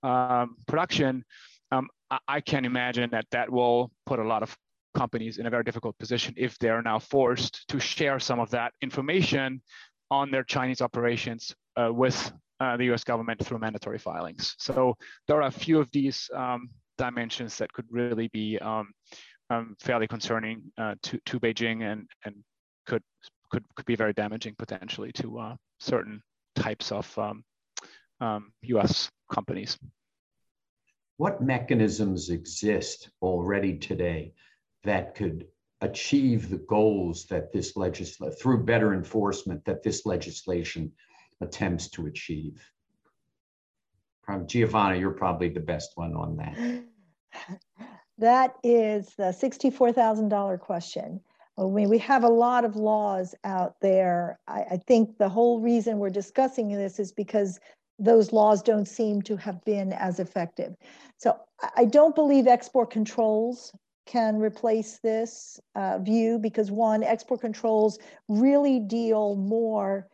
um, production, um, I, I can imagine that that will put a lot of companies in a very difficult position if they're now forced to share some of that information on their Chinese operations uh, with the US government through mandatory filings. So there are a few of these um, dimensions that could really be um, um, fairly concerning uh, to, to Beijing and, and could, could, could be very damaging potentially to uh, certain types of US um, um, companies. What mechanisms exist already today that could achieve the goals that this legislation, through better enforcement, that this legislation attempts to achieve? Giovanna, you're probably the best one on that. That is the $64,000 question. I mean, we have a lot of laws out there. I, I, think the whole reason we're discussing this is because those laws don't seem to have been as effective. So I don't believe export controls can replace this uh, view because one, export controls really deal more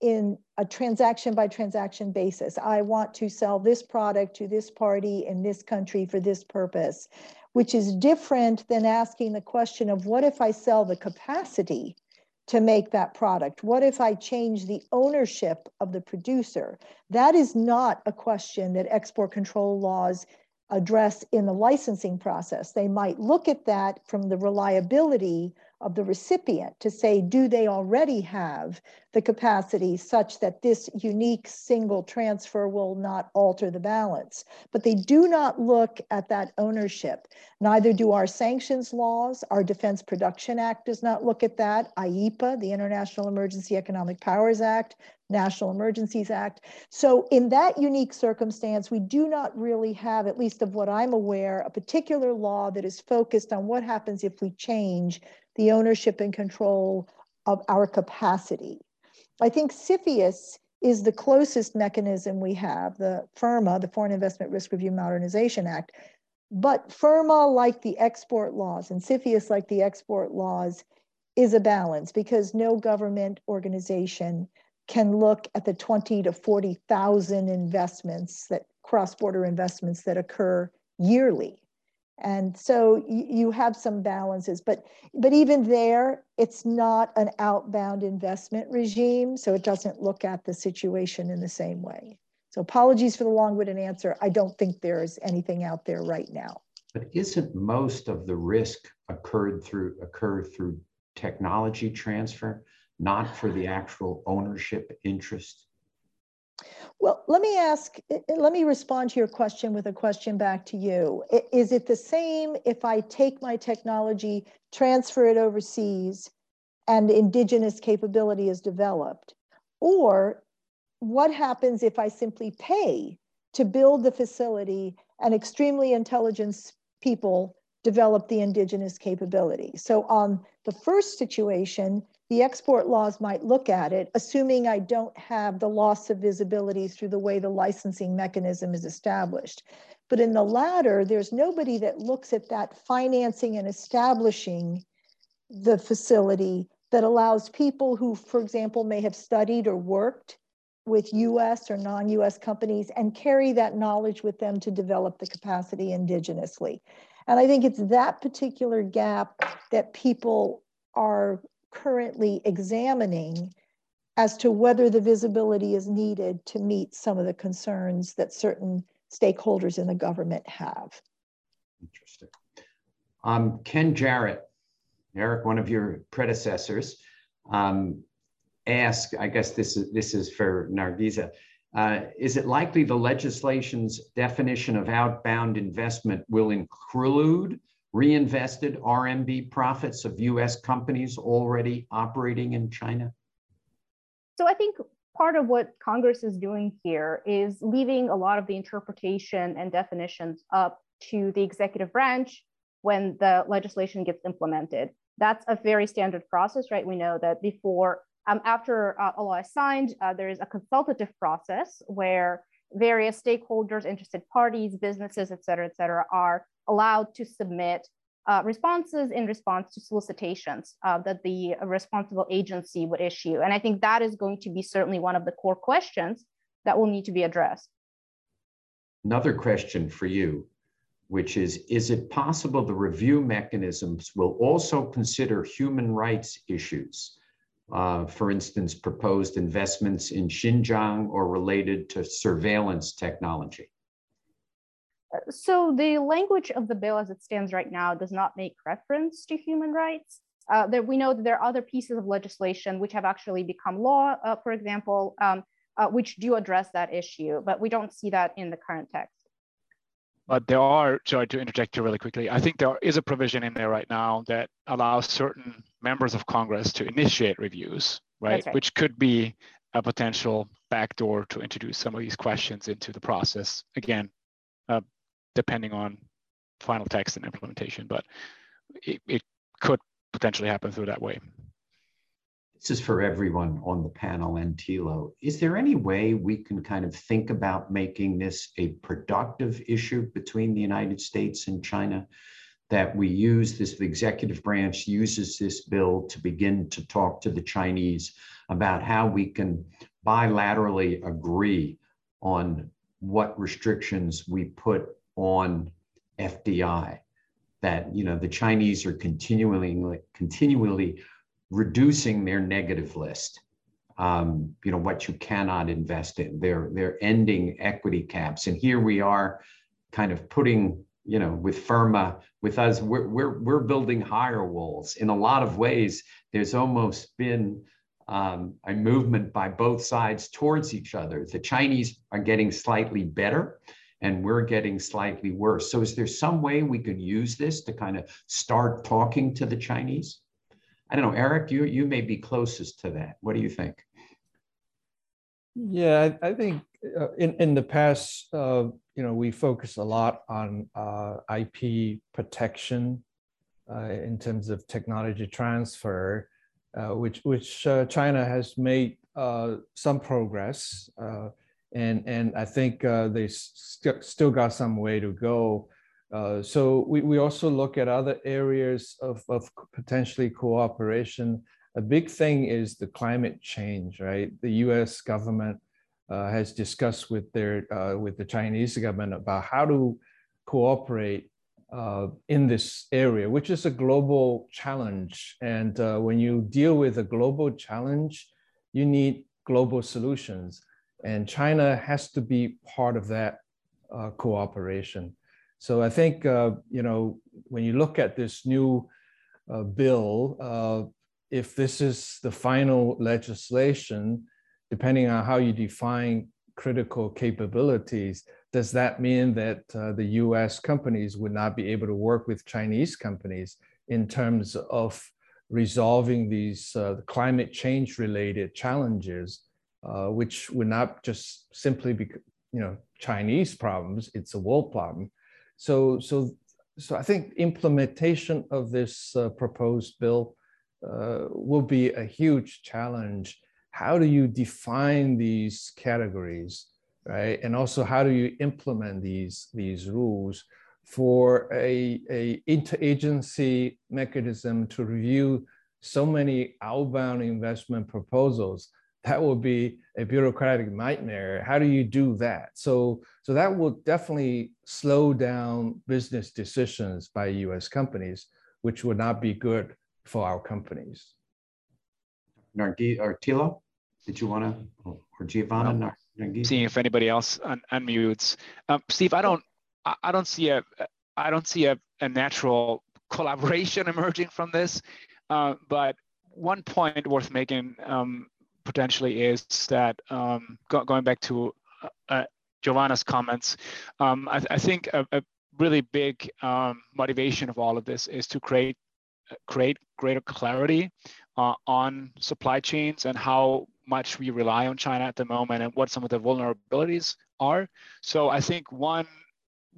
in a transaction by transaction basis. I want to sell this product to this party in this country for this purpose, which is different than asking the question of what if I sell the capacity to make that product? What if I change the ownership of the producer? That is not a question that export control laws address in the licensing process. They might look at that from the reliability of the recipient to say, do they already have the capacity such that this unique single transfer will not alter the balance? But they do not look at that ownership. Neither do our sanctions laws. Our Defense Production Act does not look at that. IEEPA, the International Emergency Economic Powers Act, National Emergencies Act. So in that unique circumstance, we do not really have, at least of what I'm aware, a particular law that is focused on what happens if we change the ownership and control of our capacity. I think CFIUS is the closest mechanism we have, the FIRRMA, the Foreign Investment Risk Review Modernization Act. But FIRRMA, like the export laws, and CFIUS, like the export laws, is a balance because no government organization can look at the 20 to 40,000 investments that cross-border investments that occur yearly. And so you have some balances, but but even there, it's not an outbound investment regime, so it doesn't look at the situation in the same way. So apologies for the long-winded answer. I don't think there is anything out there right now. But isn't most of the risk occurred through occur through technology transfer? Not for the actual ownership interest? Well, let me ask, eh, eh, let me respond to your question with a question back to you. Is it the same if I take my technology, transfer it overseas, and indigenous capability is developed? Or what happens if I simply pay to build the facility and extremely intelligent people develop the indigenous capability? So on the first situation, the export laws might look at it, assuming I don't have the loss of visibility through the way the licensing mechanism is established. But in the latter, there's nobody that looks at that financing and establishing the facility that allows people who, for example, may have studied or worked with US or non US companies and carry that knowledge with them to develop the capacity indigenously. And I think it's that particular gap that people are currently examining as to whether the visibility is needed to meet some of the concerns that certain stakeholders in the government have. Interesting. Um, Ken Jarrett, Eric, one of your predecessors, um, asked, I guess this is, this is for Nargiza, uh, is it likely the legislation's definition of outbound investment will include reinvested RMB profits of US companies already operating in China? So I think part of what Congress is doing here is leaving a lot of the interpretation and definitions up to the executive branch when the legislation gets implemented. That's a very standard process, right? We know that before, um, after uh, a law is signed, uh, there is a consultative process where various stakeholders, interested parties, businesses, et cetera, et cetera, are allowed to submit uh, responses in response to solicitations uh, that the responsible agency would issue. And I think that is going to be certainly one of the core questions that will need to be addressed. Another question for you, which is, is it possible the review mechanisms will also consider human rights issues? Uh, for instance, proposed investments in Xinjiang or related to surveillance technology? so the language of the bill as it stands right now does not make reference to human rights. Uh, there, we know that there are other pieces of legislation which have actually become law, uh, for example, um, uh, which do address that issue, but we don't see that in the current text. But there are, sorry to interject here really quickly, I think there is a provision in there right now that allows certain members of Congress to initiate reviews, right? right. Which could be a potential backdoor to introduce some of these questions into the process. Again, uh, depending on final text and implementation, but it, it could potentially happen through that way. This is for everyone on the panel and Thilo. Is there any way we can kind of think about making this a productive issue between the United States and China? That we use this, the executive branch uses this bill to begin to talk to the Chinese about how we can bilaterally agree on what restrictions we put on FDI that you know the Chinese are continually continually reducing their negative list. Um, you know what you cannot invest in. They're they're ending equity caps, and here we are, kind of putting you know with FIRRMA with us. We're we're we're building higher walls. In a lot of ways, there's almost been um, a movement by both sides towards each other. The Chinese are getting slightly better and we're getting slightly worse. So, is there some way we could use this to kind of start talking to the Chinese? I don't know, Eric, you, you may be closest to that. What do you think? Yeah, I, I think uh, in, in the past, uh, you know, we focused a lot on uh, IP protection uh, in terms of technology transfer, uh, which, which uh, China has made some progress and and I think they st- still got some way to go. Uh, so we, we also look at other areas of, of potentially cooperation. A big thing is the climate change, right? The U.S. government uh, has discussed with their uh, with the Chinese government about how to cooperate uh, in this area, which is a global challenge. And uh, when you deal with a global challenge, you need global solutions and China has to be part of that cooperation. So I think uh, you know when you look at this new uh, bill, uh, if this is the final legislation, depending on how you define critical capabilities, does that mean that uh, the U.S. companies would not be able to work with Chinese companies in terms of resolving these uh, climate change related challenges uh, which would not just simply be you know Chinese problems; it's a world problem. So so so I think implementation of this uh, proposed bill uh, will be a huge challenge. How do you define these categories, right? And also, how do you implement these these rules for a, a interagency mechanism to review so many outbound investment proposals that will be a bureaucratic nightmare. How do you do that? So, so that will definitely slow down business decisions by U.S. companies, which would not be good for our companies. Nargi or Thilo, did you want to, or Giovanna? No. Nargi? Seeing if anybody else un- unmutes. Um, Steve, I don't, I don't see a, I don't see a, a natural collaboration emerging from this. Uh, but one point worth making um, potentially is that um, go, going back to uh, uh Giovanna's comments, um, I, I, think a, a really big um, motivation of all of this is to create create greater clarity uh, on supply chains and how much we rely on China at the moment and what some of the vulnerabilities are. So I think one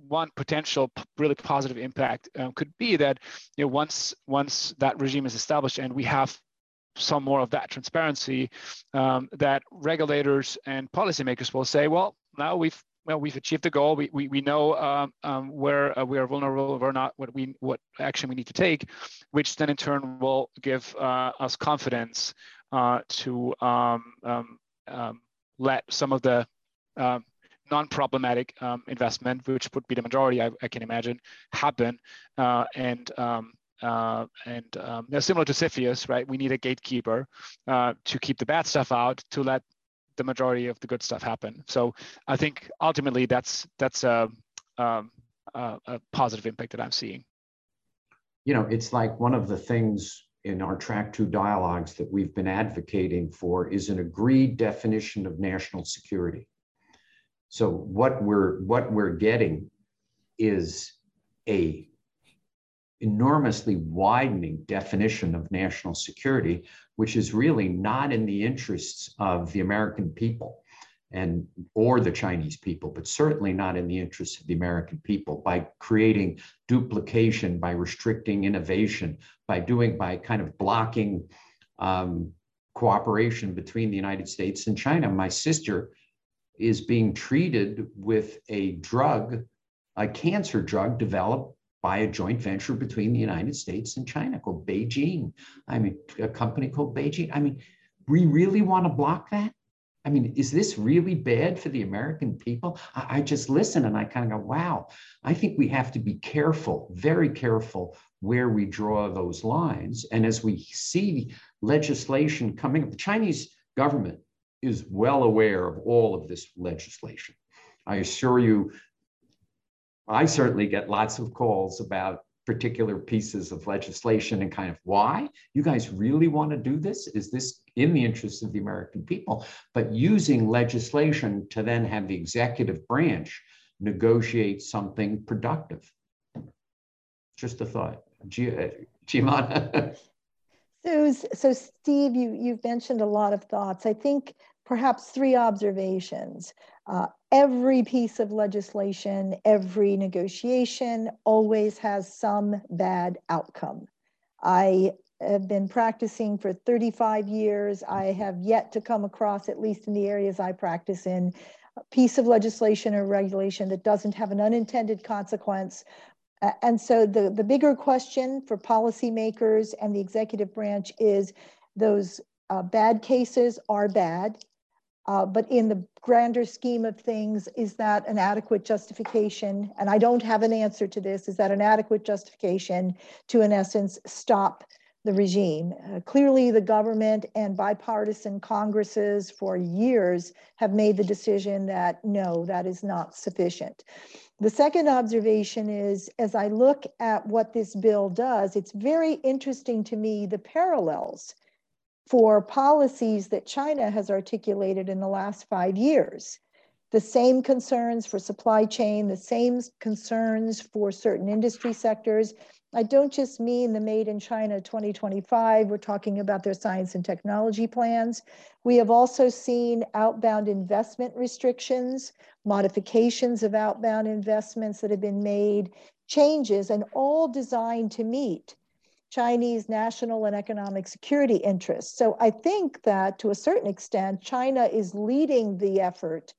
one potential really positive impact um, could be that you know once once that regime is established and we have some more of that transparency, um, that regulators and policymakers will say, well, now we've well, we've achieved the goal. We, we, we know um, um, where uh, we are vulnerable or not, what we what action we need to take, which then in turn will give uh, us confidence uh, to um, um, um let some of the um, non-problematic investment, which would be the majority, I, I can imagine, happen. Uh, and uh, and um, similar to CFIUS, right? We need a gatekeeper uh, to keep the bad stuff out, to let the majority of the good stuff happen. So I think ultimately that's that's a, um, a, a positive impact that I'm seeing. You know, it's like one of the things in our track two dialogues that we've been advocating for is an agreed definition of national security. So what we're what we're getting is a enormously widening definition of national security, which is really not in the interests of the American people and or the Chinese people, but certainly not in the interests of the American people by creating duplication, by restricting innovation, by doing by kind of blocking um, cooperation between the United States and China. My sister is being treated with a drug, a cancer drug developed by a joint venture between the United States and China called BeiGene. I mean, a company called BeiGene. I mean, we really want to block that? I mean, is this really bad for the American people? I, I just listen and I kind of go, wow, I think we have to be careful, very careful where we draw those lines. And as we see legislation coming up, the Chinese government is well aware of all of this legislation. I assure you, I certainly get lots of calls about particular pieces of legislation and kind of why. You guys really want to do this? Is this in the interest of the american people? But using legislation to then have the executive branch negotiate something productive. Just a thought. Giovanna. so, so steve you, you've mentioned a lot of thoughts. I think perhaps three observations. Uh, every piece of legislation, every negotiation always has some bad outcome. I have been practicing for 35 years. I have yet to come across, at least in the areas I practice in, a piece of legislation or regulation that doesn't have an unintended consequence. Uh, and so the, the bigger question for policymakers and the executive branch is those uh, bad cases are bad. Uh, but in the grander scheme of things, is that an adequate justification? And I don't have an answer to this. Is that an adequate justification to, in essence, stop the regime? Uh, clearly, the government and bipartisan Congresses for years have made the decision that no, that is not sufficient. The second observation is as I look at what this bill does, it's very interesting to me the parallels for policies that China has articulated in the last five years. The same concerns for supply chain, the same concerns for certain industry sectors. I don't just mean the Made in China 2025, we're talking about their science and technology plans. We have also seen outbound investment restrictions, modifications of outbound investments that have been made, changes, and all designed to meet Chinese national and economic security interests. So I think that to a certain extent, China is leading the effort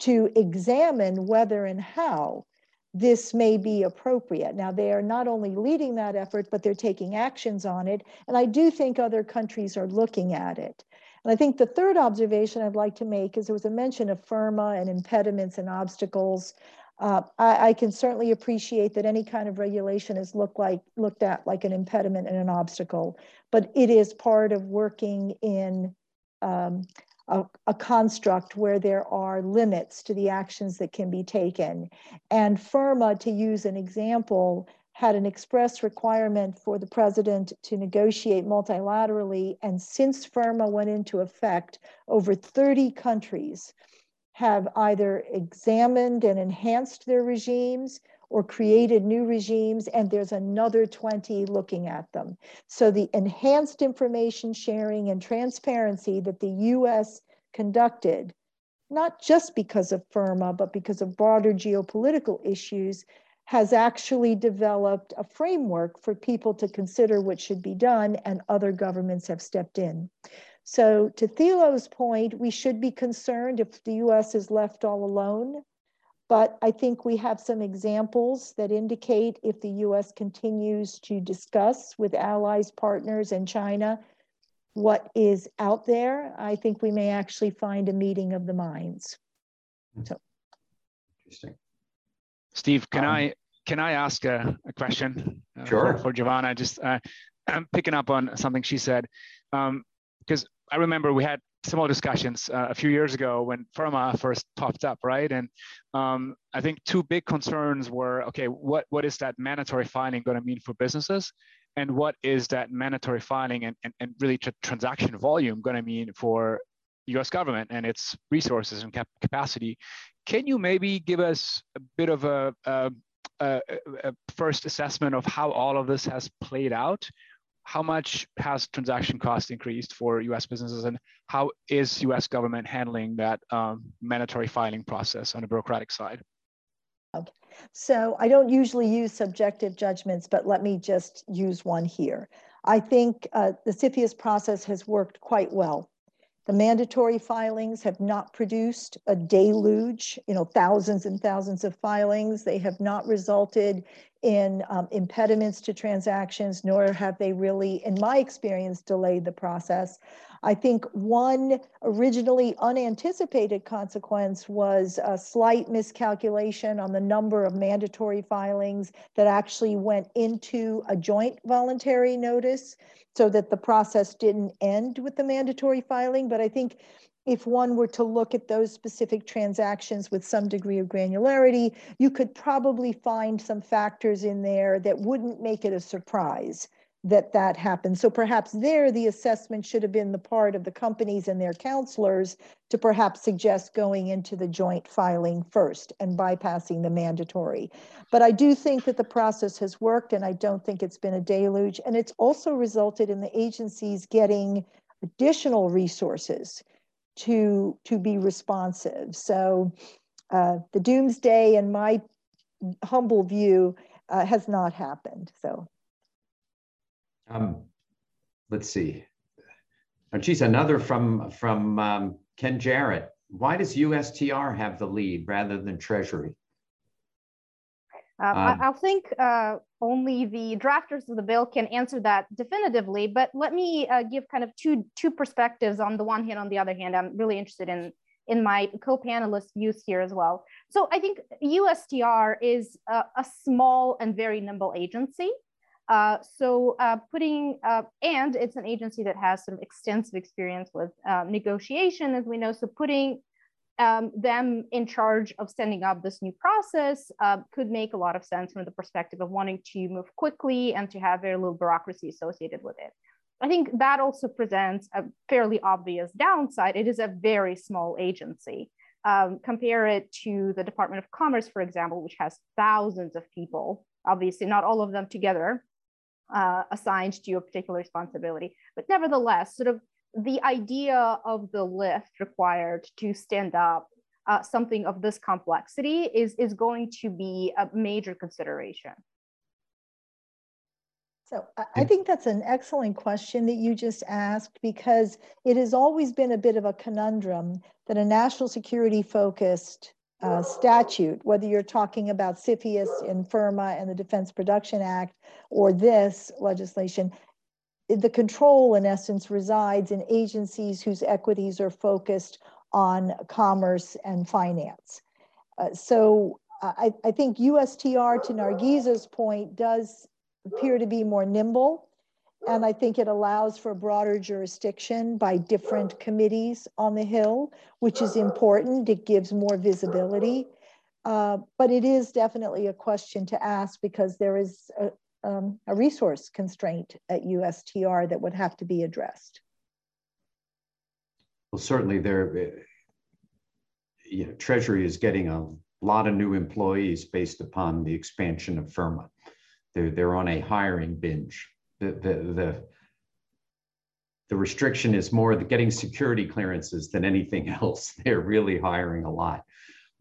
to examine whether and how this may be appropriate. Now, they are not only leading that effort, but they're taking actions on it. And I do think other countries are looking at it. And I think the third observation I'd like to make is there was a mention of FIRRMA and impediments and obstacles. Uh, I, I, can certainly appreciate that any kind of regulation is look like, looked at like an impediment and an obstacle, but it is part of working in um, a, a, construct where there are limits to the actions that can be taken. And FIRRMA, to use an example, had an express requirement for the president to negotiate multilaterally. And since FIRRMA went into effect, over 30 countries have either examined and enhanced their regimes or created new regimes, and there's another 20 looking at them. So the enhanced information sharing and transparency that the US conducted, not just because of FIRRMA, but because of broader geopolitical issues, has actually developed a framework for people to consider what should be done, and other governments have stepped in. So, to Thilo's point, we should be concerned if the US is left all alone. But I think we have some examples that indicate if the US continues to discuss with allies, partners, and China what is out there, I think we may actually find a meeting of the minds. Hmm. So. Interesting. Steve, can um, I can I ask a, a question? Uh, sure. For, for Giovanna, just uh, I'm picking up on something she said because I remember we had similar discussions uh, a few years ago when FIRRMA first popped up, right? And um, I think two big concerns were, okay, what, what is that mandatory filing going to mean for businesses? And what is that mandatory filing and, and, and really transaction volume going to mean for US government and its resources and cap capacity? Can you maybe give us a bit of a, a, a, a first assessment of how all of this has played out? How much has transaction cost increased for US businesses and how is US government handling that um, mandatory filing process on the bureaucratic side? So I don't usually use subjective judgments, but let me just use one here. I think uh, the CFIUS process has worked quite well. The mandatory filings have not produced a deluge, you know, thousands and thousands of filings. They have not resulted in um, impediments to transactions, nor have they really, in my experience, delayed the process. I think one originally unanticipated consequence was a slight miscalculation on the number of mandatory filings that actually went into a joint voluntary notice so that the process didn't end with the mandatory filing. But I think if one were to look at those specific transactions with some degree of granularity, you could probably find some factors in there that wouldn't make it a surprise that that happened. So perhaps there the assessment should have been the part of the companies and their counselors to perhaps suggest going into the joint filing first and bypassing the mandatory. But I do think that the process has worked and I don't think it's been a deluge. And it's also resulted in the agencies getting additional resources to, to be responsive. So uh, the doomsday, in my humble view, uh, has not happened. So um, let's see. Oh, geez, another from from um, Ken Jarrett. Why does USTR have the lead rather than Treasury? Um, um, I, think uh, only the drafters of the bill can answer that definitively. But let me uh, give kind of two two perspectives. On the one hand, on the other hand, I'm really interested in in my co-panelist views here as well. So I think USTR is a, a small and very nimble agency. Uh, so uh, putting, uh, and it's an agency that has some extensive experience with uh, negotiation, as we know. So putting um, them in charge of setting up this new process uh, could make a lot of sense from the perspective of wanting to move quickly and to have very little bureaucracy associated with it. I think that also presents a fairly obvious downside. It is a very small agency. Um, compare it to the Department of Commerce, for example, which has thousands of people, obviously not all of them together, uh, assigned to a particular responsibility. But nevertheless, sort of the idea of the lift required to stand up uh, something of this complexity is, is going to be a major consideration. So I think that's an excellent question that you just asked because it has always been a bit of a conundrum that a national security focused uh, statute, whether you're talking about CFIUS and FIRRMA and the Defense Production Act or this legislation, the control, in essence, resides in agencies whose equities are focused on commerce and finance. Uh, so I, I, think USTR, to Nargiza's point, does appear to be more nimble. And I think it allows for broader jurisdiction by different committees on the Hill, which is important. It gives more visibility. Uh, but it is definitely a question to ask because there is a, um, a resource constraint at USTR that would have to be addressed. Well, certainly there, you know, Treasury is getting a lot of new employees based upon the expansion of FIRRMA. They're, they're on a hiring binge. The, the, the, the restriction is more the getting security clearances than anything else. They're really hiring a lot.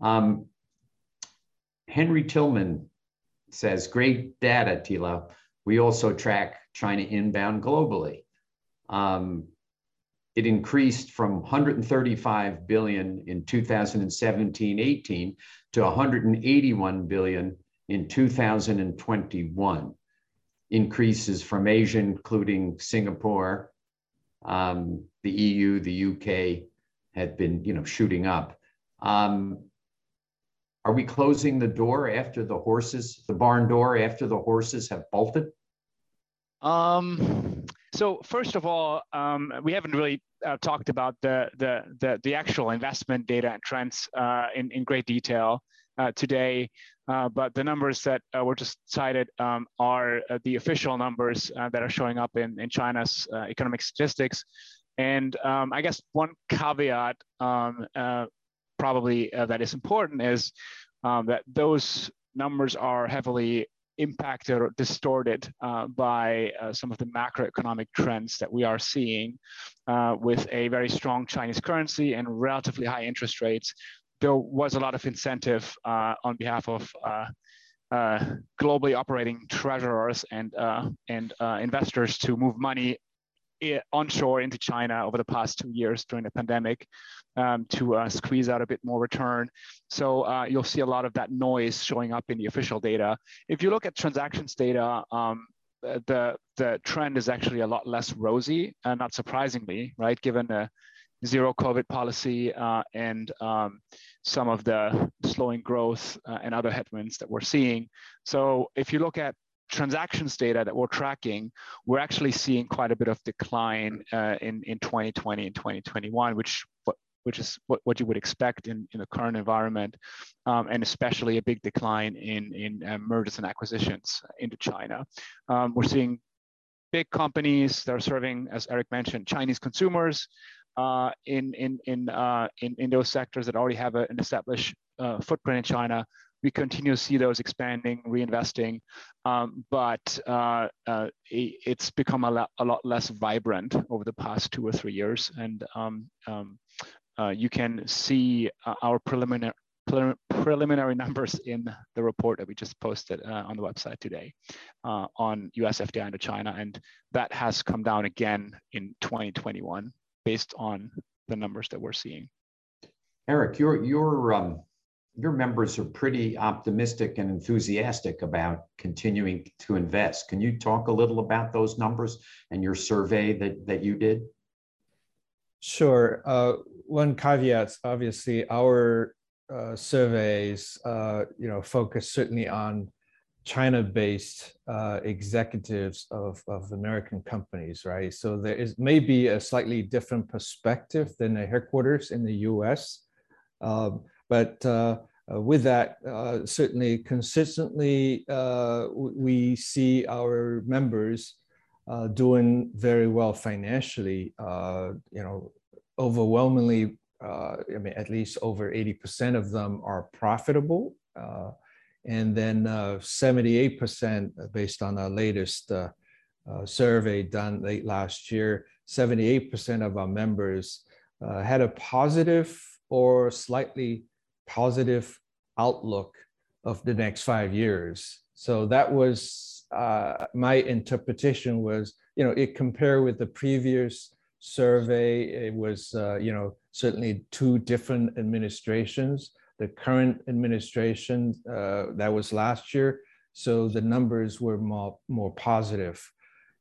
Um, Henry Tillman says, great data, Thilo. We also track China inbound globally. Um, it increased from 135 billion in 2017-18 to 181 billion in 2021. Increases from Asia, including Singapore, um, the EU, the UK, had been, you know, shooting up. Um, are we closing the door after the horses, the barn door after the horses have bolted? Um, so first of all, um, we haven't really uh, talked about the, the, the, the, actual investment data and trends uh, in, in great detail uh, today. Uh, but the numbers that uh, were just cited um, are uh, the official numbers that are showing up in, in China's economic statistics. And um, I guess one caveat probably that is important is um, that those numbers are heavily impacted or distorted uh, by uh, some of the macroeconomic trends that we are seeing uh, with a very strong Chinese currency and relatively high interest rates. There was a lot of incentive uh, on behalf of uh, uh, globally operating treasurers and, and investors to move money onshore into China over the past two years during the pandemic um, to uh, squeeze out a bit more return. So uh, you'll see a lot of that noise showing up in the official data. If you look at transactions data, um, the the trend is actually a lot less rosy, uh, not surprisingly, right? Given the zero COVID policy uh, and um, some of the slowing growth uh, and other headwinds that we're seeing. So if you look at transactions data that we're tracking, we're actually seeing quite a bit of decline uh, in, in 2020 and 2021, which which is what, what you would expect in, in the current environment, um, and especially a big decline in, in uh, mergers and acquisitions into China. Um, we're seeing big companies that are serving, as Eric mentioned, Chinese consumers uh, in, in, in, uh, in, in those sectors that already have a, an established uh, footprint in China we continue to see those expanding, reinvesting, um, but uh, uh, it's become a lot, a lot, less vibrant over the past two or three years. And um, um, uh, you can see uh, our preliminary preliminary numbers in the report that we just posted uh, on the website today uh, on US FDI into China. And that has come down again in 2021 based on the numbers that we're seeing. Eric, your, your um, your members are pretty optimistic and enthusiastic about continuing to invest. Can you talk a little about those numbers and your survey that, that you did? Sure. Uh, one caveat, obviously, our uh, surveys, uh, you know, focus certainly on China-based uh, executives of, of American companies, right? So there is maybe a slightly different perspective than the headquarters in the U.S. Um, but uh, uh, with that, uh, certainly consistently, uh, we see our members uh, doing very well financially. Uh, you know, overwhelmingly, uh, I mean, at least over 80% of them are profitable. and then 78%, based on our latest survey done late last year, 78% of our members had a positive or slightly positive outlook of the next five years. So that was uh, my interpretation was, you know, it compared with the previous survey, it was, uh, you know, certainly two different administrations. The current administration, uh, that was last year. So the numbers were more, more positive.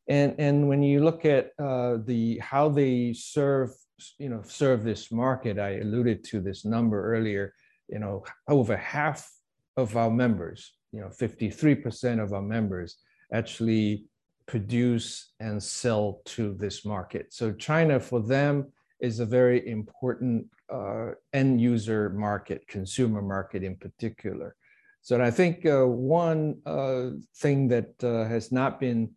And, and when you look at uh, the how they serve, you know, serve this market, I alluded to this number earlier. You know, over half of our members, you know, 53% of our members actually produce and sell to this market. So China, for them, is a very important uh, end user market, consumer market in particular. So I think uh, one uh, thing that uh, has not been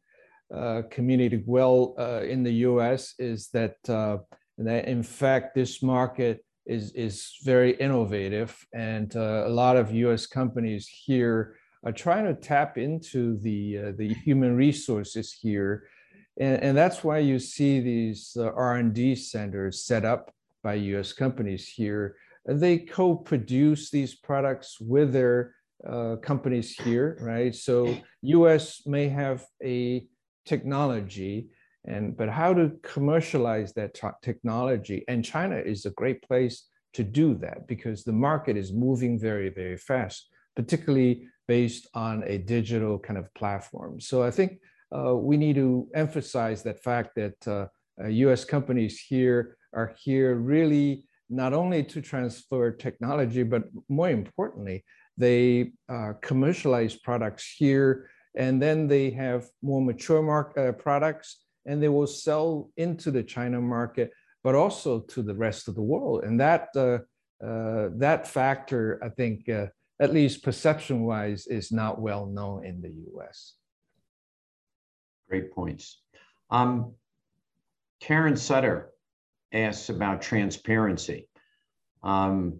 uh, communicated well uh, in the U.S. is that that in fact this market is is very innovative, and a lot of U.S. companies here are trying to tap into the the human resources here and, and that's why you see these uh, R&D centers set up by US companies here. They co-produce these products with their uh, companies here, right? So US may have a technology, and but how to commercialize that technology? And China is a great place to do that because the market is moving very, very fast, particularly based on a digital kind of platform. So I think uh, we need to emphasize that fact that uh, US uh, companies here are here really not only to transfer technology, but more importantly, they uh, commercialize products here and then they have more mature market uh, products and they will sell into the China market, but also to the rest of the world. And that, uh, that factor, I think, at least perception wise, is not well known in the US. Great points. Um, Karen Sutter asks about transparency. Um,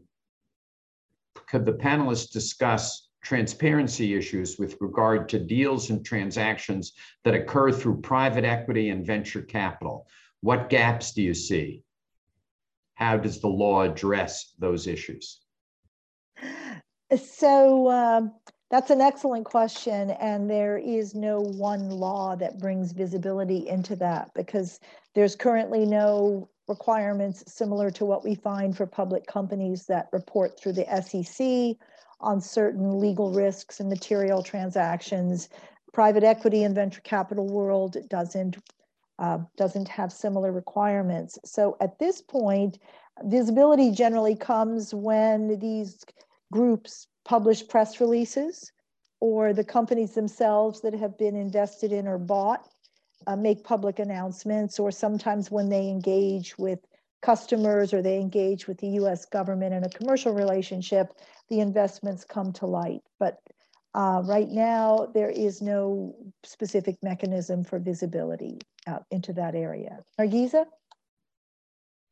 could the panelists discuss transparency issues with regard to deals and transactions that occur through private equity and venture capital? What gaps do you see? How does the law address those issues? So, um, that's an excellent question. And there is no one law that brings visibility into that because there's currently no requirements similar to what we find for public companies that report through the SEC on certain legal risks and material transactions. Private equity and venture capital world doesn't uh, doesn't have similar requirements. So at this point, visibility generally comes when these groups publish press releases or the companies themselves that have been invested in or bought uh, make public announcements, or sometimes when they engage with customers or they engage with the US government in a commercial relationship, the investments come to light. But uh, right now, there is no specific mechanism for visibility into that area. Nargiza?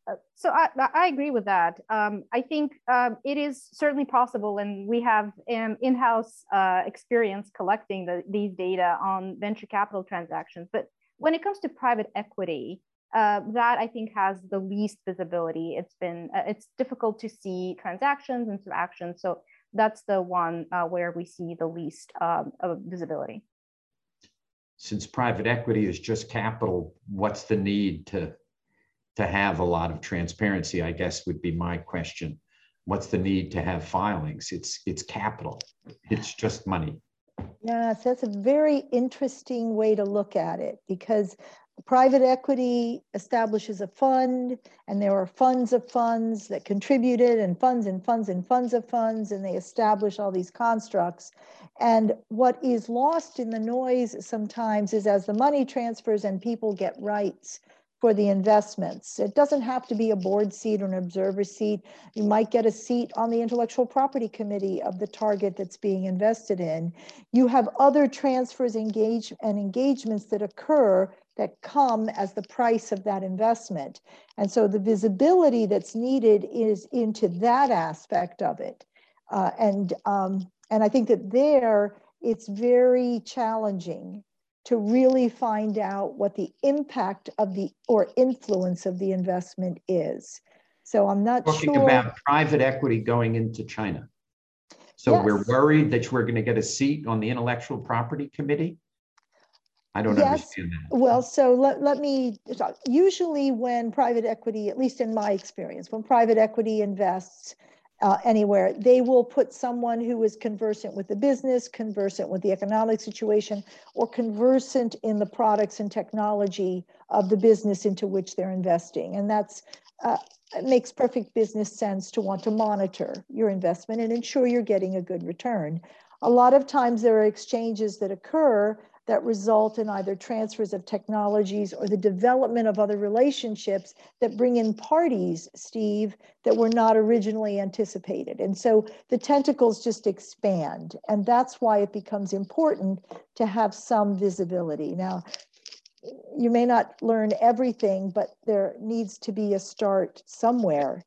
Uh, so I, I agree with that. Um, I think um, it is certainly possible, and we have um, in-house uh, experience collecting the, these data on venture capital transactions. But when it comes to private equity, uh, that I think has the least visibility. It's been uh, it's difficult to see transactions and interactions. So that's the one uh, where we see the least um, of visibility. Since private equity is just capital, what's the need to to have a lot of transparency, I guess would be my question. What's the need to have filings? It's it's capital. It's just money. Yes, that's a very interesting way to look at it because private equity establishes a fund and there are funds of funds that contributed and funds and funds and funds of funds and they establish all these constructs and what is lost in the noise sometimes is as the money transfers and people get rights for the investments. It doesn't have to be a board seat or an observer seat. You might get a seat on the intellectual property committee of the target that's being invested in. You have other transfers engage and engagements that occur that come as the price of that investment. And so the visibility that's needed is into that aspect of it. Uh, and, um, and I think that there it's very challenging to really find out what the impact of the or influence of the investment is. So I'm not talking sure. about private equity going into China. So yes. we're worried that we're going to get a seat on the intellectual property committee. I don't yes. understand that. Well, so let, let me talk. Usually, when private equity, at least in my experience, when private equity invests, uh, anywhere, they will put someone who is conversant with the business, conversant with the economic situation, or conversant in the products and technology of the business into which they're investing. And that's uh, it makes perfect business sense to want to monitor your investment and ensure you're getting a good return. A lot of times there are exchanges that occur that result in either transfers of technologies or the development of other relationships that bring in parties, Steve, that were not originally anticipated. And so the tentacles just expand. And that's why it becomes important to have some visibility. Now, you may not learn everything, but there needs to be a start somewhere.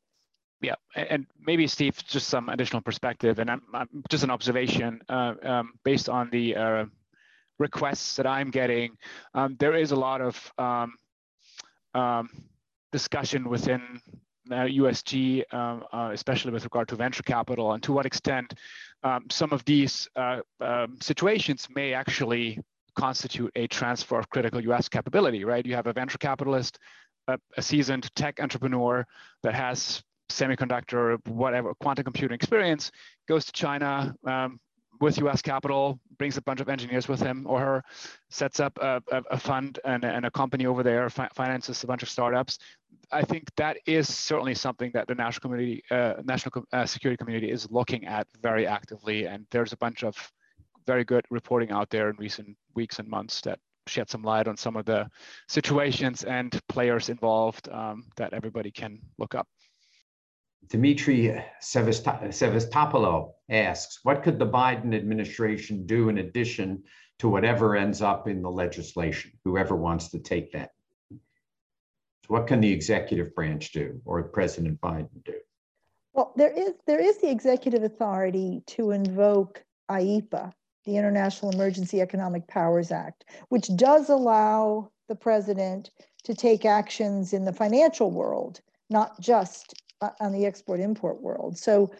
Yeah, and maybe Steve, just some additional perspective, and I'm, I'm just an observation uh, um, based on the uh, requests that I'm getting. Um, there is a lot of um, um discussion within uh, USG, um, uh, especially with regard to venture capital, and to what extent um, some of these uh, situations may actually constitute a transfer of critical US capability, right? You have a venture capitalist, a, a seasoned tech entrepreneur that has semiconductor, whatever, quantum computing experience, goes to China um, with US capital, brings a bunch of engineers with him or her, sets up a, a, a fund and, and, a company over there, fi finances a bunch of startups. I think that is certainly something that the national community, uh, national uh, security community is looking at very actively. And there's a bunch of very good reporting out there in recent weeks and months that shed some light on some of the situations and players involved um, that everybody can look up. Demetri Sevastopoulos asks, what could the Biden administration do in addition to whatever ends up in the legislation, whoever wants to take that? So what can the executive branch do or President Biden do? Well, there is there is the executive authority to invoke IEEPA, the International Emergency Economic Powers Act, which does allow the president to take actions in the financial world, not just on the export import world. So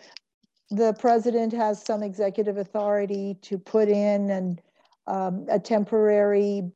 the president has some executive authority to put in an, um, a temporary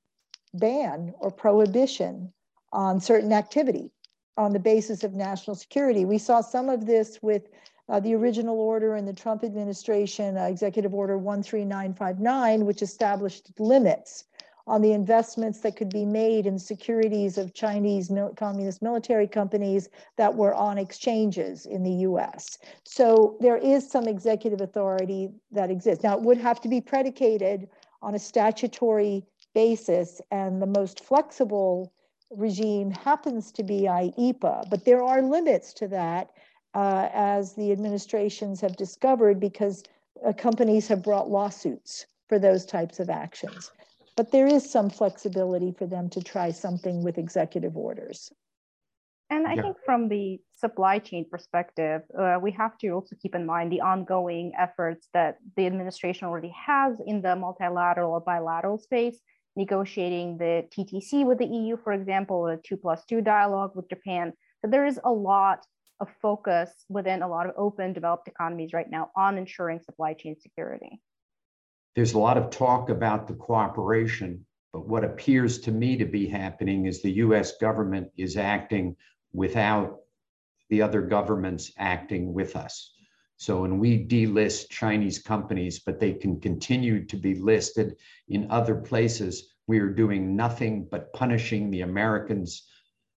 ban or prohibition on certain activity on the basis of national security. We saw some of this with uh, the original order in the Trump administration, uh, Executive Order 13959, which established limits on the investments that could be made in securities of Chinese mil communist military companies that were on exchanges in the US. So there is some executive authority that exists. Now, it would have to be predicated on a statutory basis, and the most flexible regime happens to be IEEPA, but there are limits to that uh, as the administrations have discovered because uh, companies have brought lawsuits for those types of actions. But there is some flexibility for them to try something with executive orders. And I yeah. think from the supply chain perspective, uh, we have to also keep in mind the ongoing efforts that the administration already has in the multilateral or bilateral space, negotiating the TTC with the EU, for example, a two plus two dialogue with Japan. So there is a lot of focus within a lot of open developed economies right now on ensuring supply chain security. There's a lot of talk about the cooperation, but what appears to me to be happening is the US government is acting without the other governments acting with us. So when we delist Chinese companies, but they can continue to be listed in other places, we are doing nothing but punishing the Americans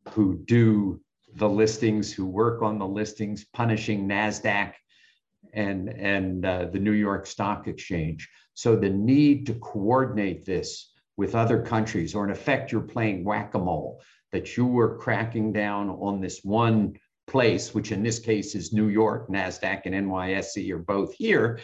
who do the listings, who work on the listings, punishing NASDAQ and, and uh, the New York Stock Exchange. So the need to coordinate this with other countries, or in effect, you're playing whack-a-mole, that you were cracking down on this one place, which in this case is New York, NASDAQ and NYSE are both here,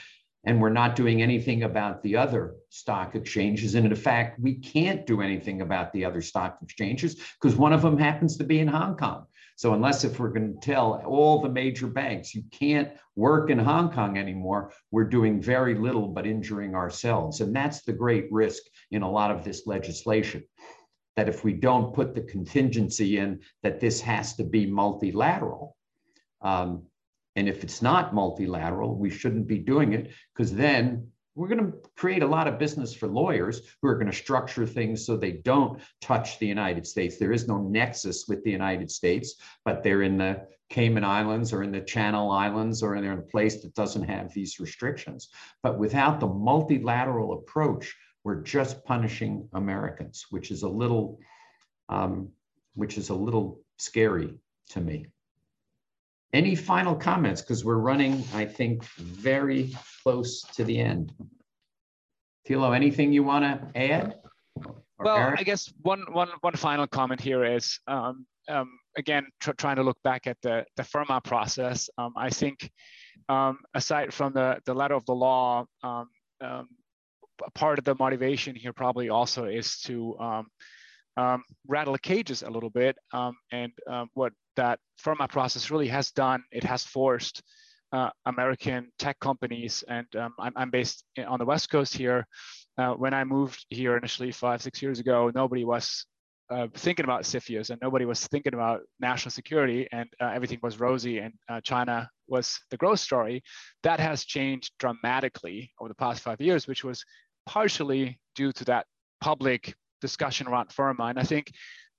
and we're not doing anything about the other stock exchanges. And in fact, we can't do anything about the other stock exchanges because one of them happens to be in Hong Kong. So unless if we're going to tell all the major banks you can't work in Hong Kong anymore, we're doing very little but injuring ourselves. And that's the great risk in a lot of this legislation. That if we don't put the contingency in that this has to be multilateral, um, and if it's not multilateral, we shouldn't be doing it because then we're going to create a lot of business for lawyers who are going to structure things so they don't touch the United States. There is no nexus with the United States, but they're in the Cayman Islands or in the Channel Islands or in a place that doesn't have these restrictions. But without the multilateral approach, we're just punishing Americans, which is a little, um, which is a little scary to me. Any final comments? Because we're running, I think, very close to the end. Thilo, anything you want to add? Well? I guess one, one, one final comment here is, um, um, again, tr trying to look back at the, the FIRRMA process. Um, I think um, aside from the, the letter of the law, um, um, part of the motivation here probably also is to um, rattle the cages a little bit. Um, and um, what that FIRRMA process really has done, it has forced uh, American tech companies, and um, I'm, I'm, based on the West Coast here. Uh, when I moved here initially five, six years ago, nobody was uh, thinking about CFIUS and nobody was thinking about national security and uh, everything was rosy and uh, China was the growth story. That has changed dramatically over the past five years, which was partially due to that public discussion around FIRRMA. And I think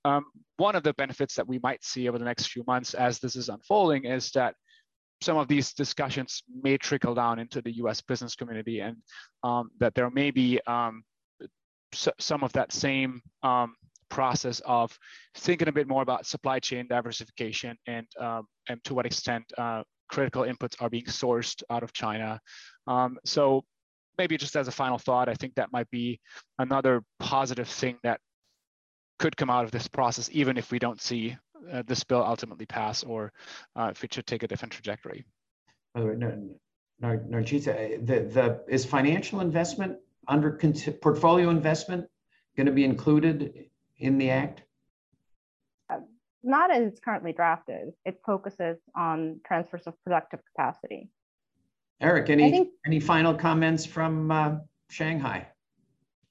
um, one of the benefits that we might see over the next few months as this is unfolding is that some of these discussions may trickle down into the US business community and um, that there may be um, some of that same um, process of thinking a bit more about supply chain diversification and, um, and to what extent uh, critical inputs are being sourced out of China. Um, so maybe just as a final thought, I think that might be another positive thing that could come out of this process, even if we don't see uh, this bill ultimately pass or uh, if it should take a different trajectory. Oh, no, no, no, geez, the, the, is financial investment under portfolio investment going to be included in the act? Uh, not as it's currently drafted. It focuses on transfers of productive capacity. Eric, any think, any final comments from uh, Shanghai?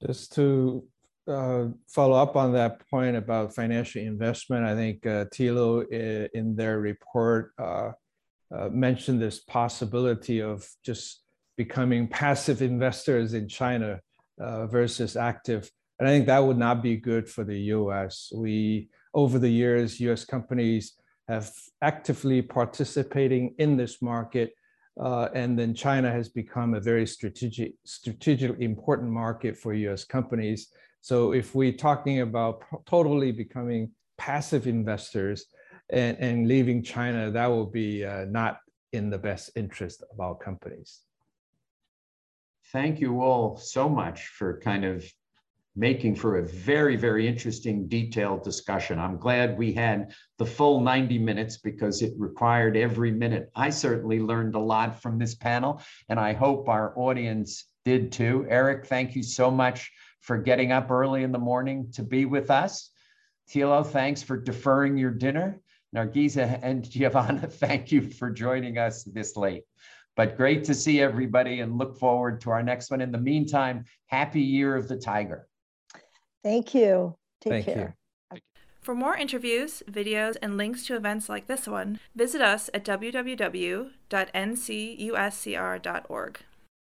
Just to uh, follow up on that point about financial investment, I think uh, Thilo in their report uh, uh, mentioned this possibility of just becoming passive investors in China uh, versus active. And I think that would not be good for the US. We, over the years, US companies have actively participating in this market uh, and then China has become a very strategic, strategically important market for US companies. So if we're talking about totally becoming passive investors and, and leaving China, that will be uh, not in the best interest of our companies. Thank you all so much for kind of making for a very, very interesting, detailed discussion. I'm glad we had the full 90 minutes because it required every minute. I certainly learned a lot from this panel, and I hope our audience did too. Eric, thank you so much for getting up early in the morning to be with us. Thilo, thanks for deferring your dinner. Nargiza and Giovanna, thank you for joining us this late. But great to see everybody and look forward to our next one. In the meantime, happy year of the tiger. Thank you. Take Thank care. You. For more interviews, videos, and links to events like this one, visit us at www.ncuscr.org.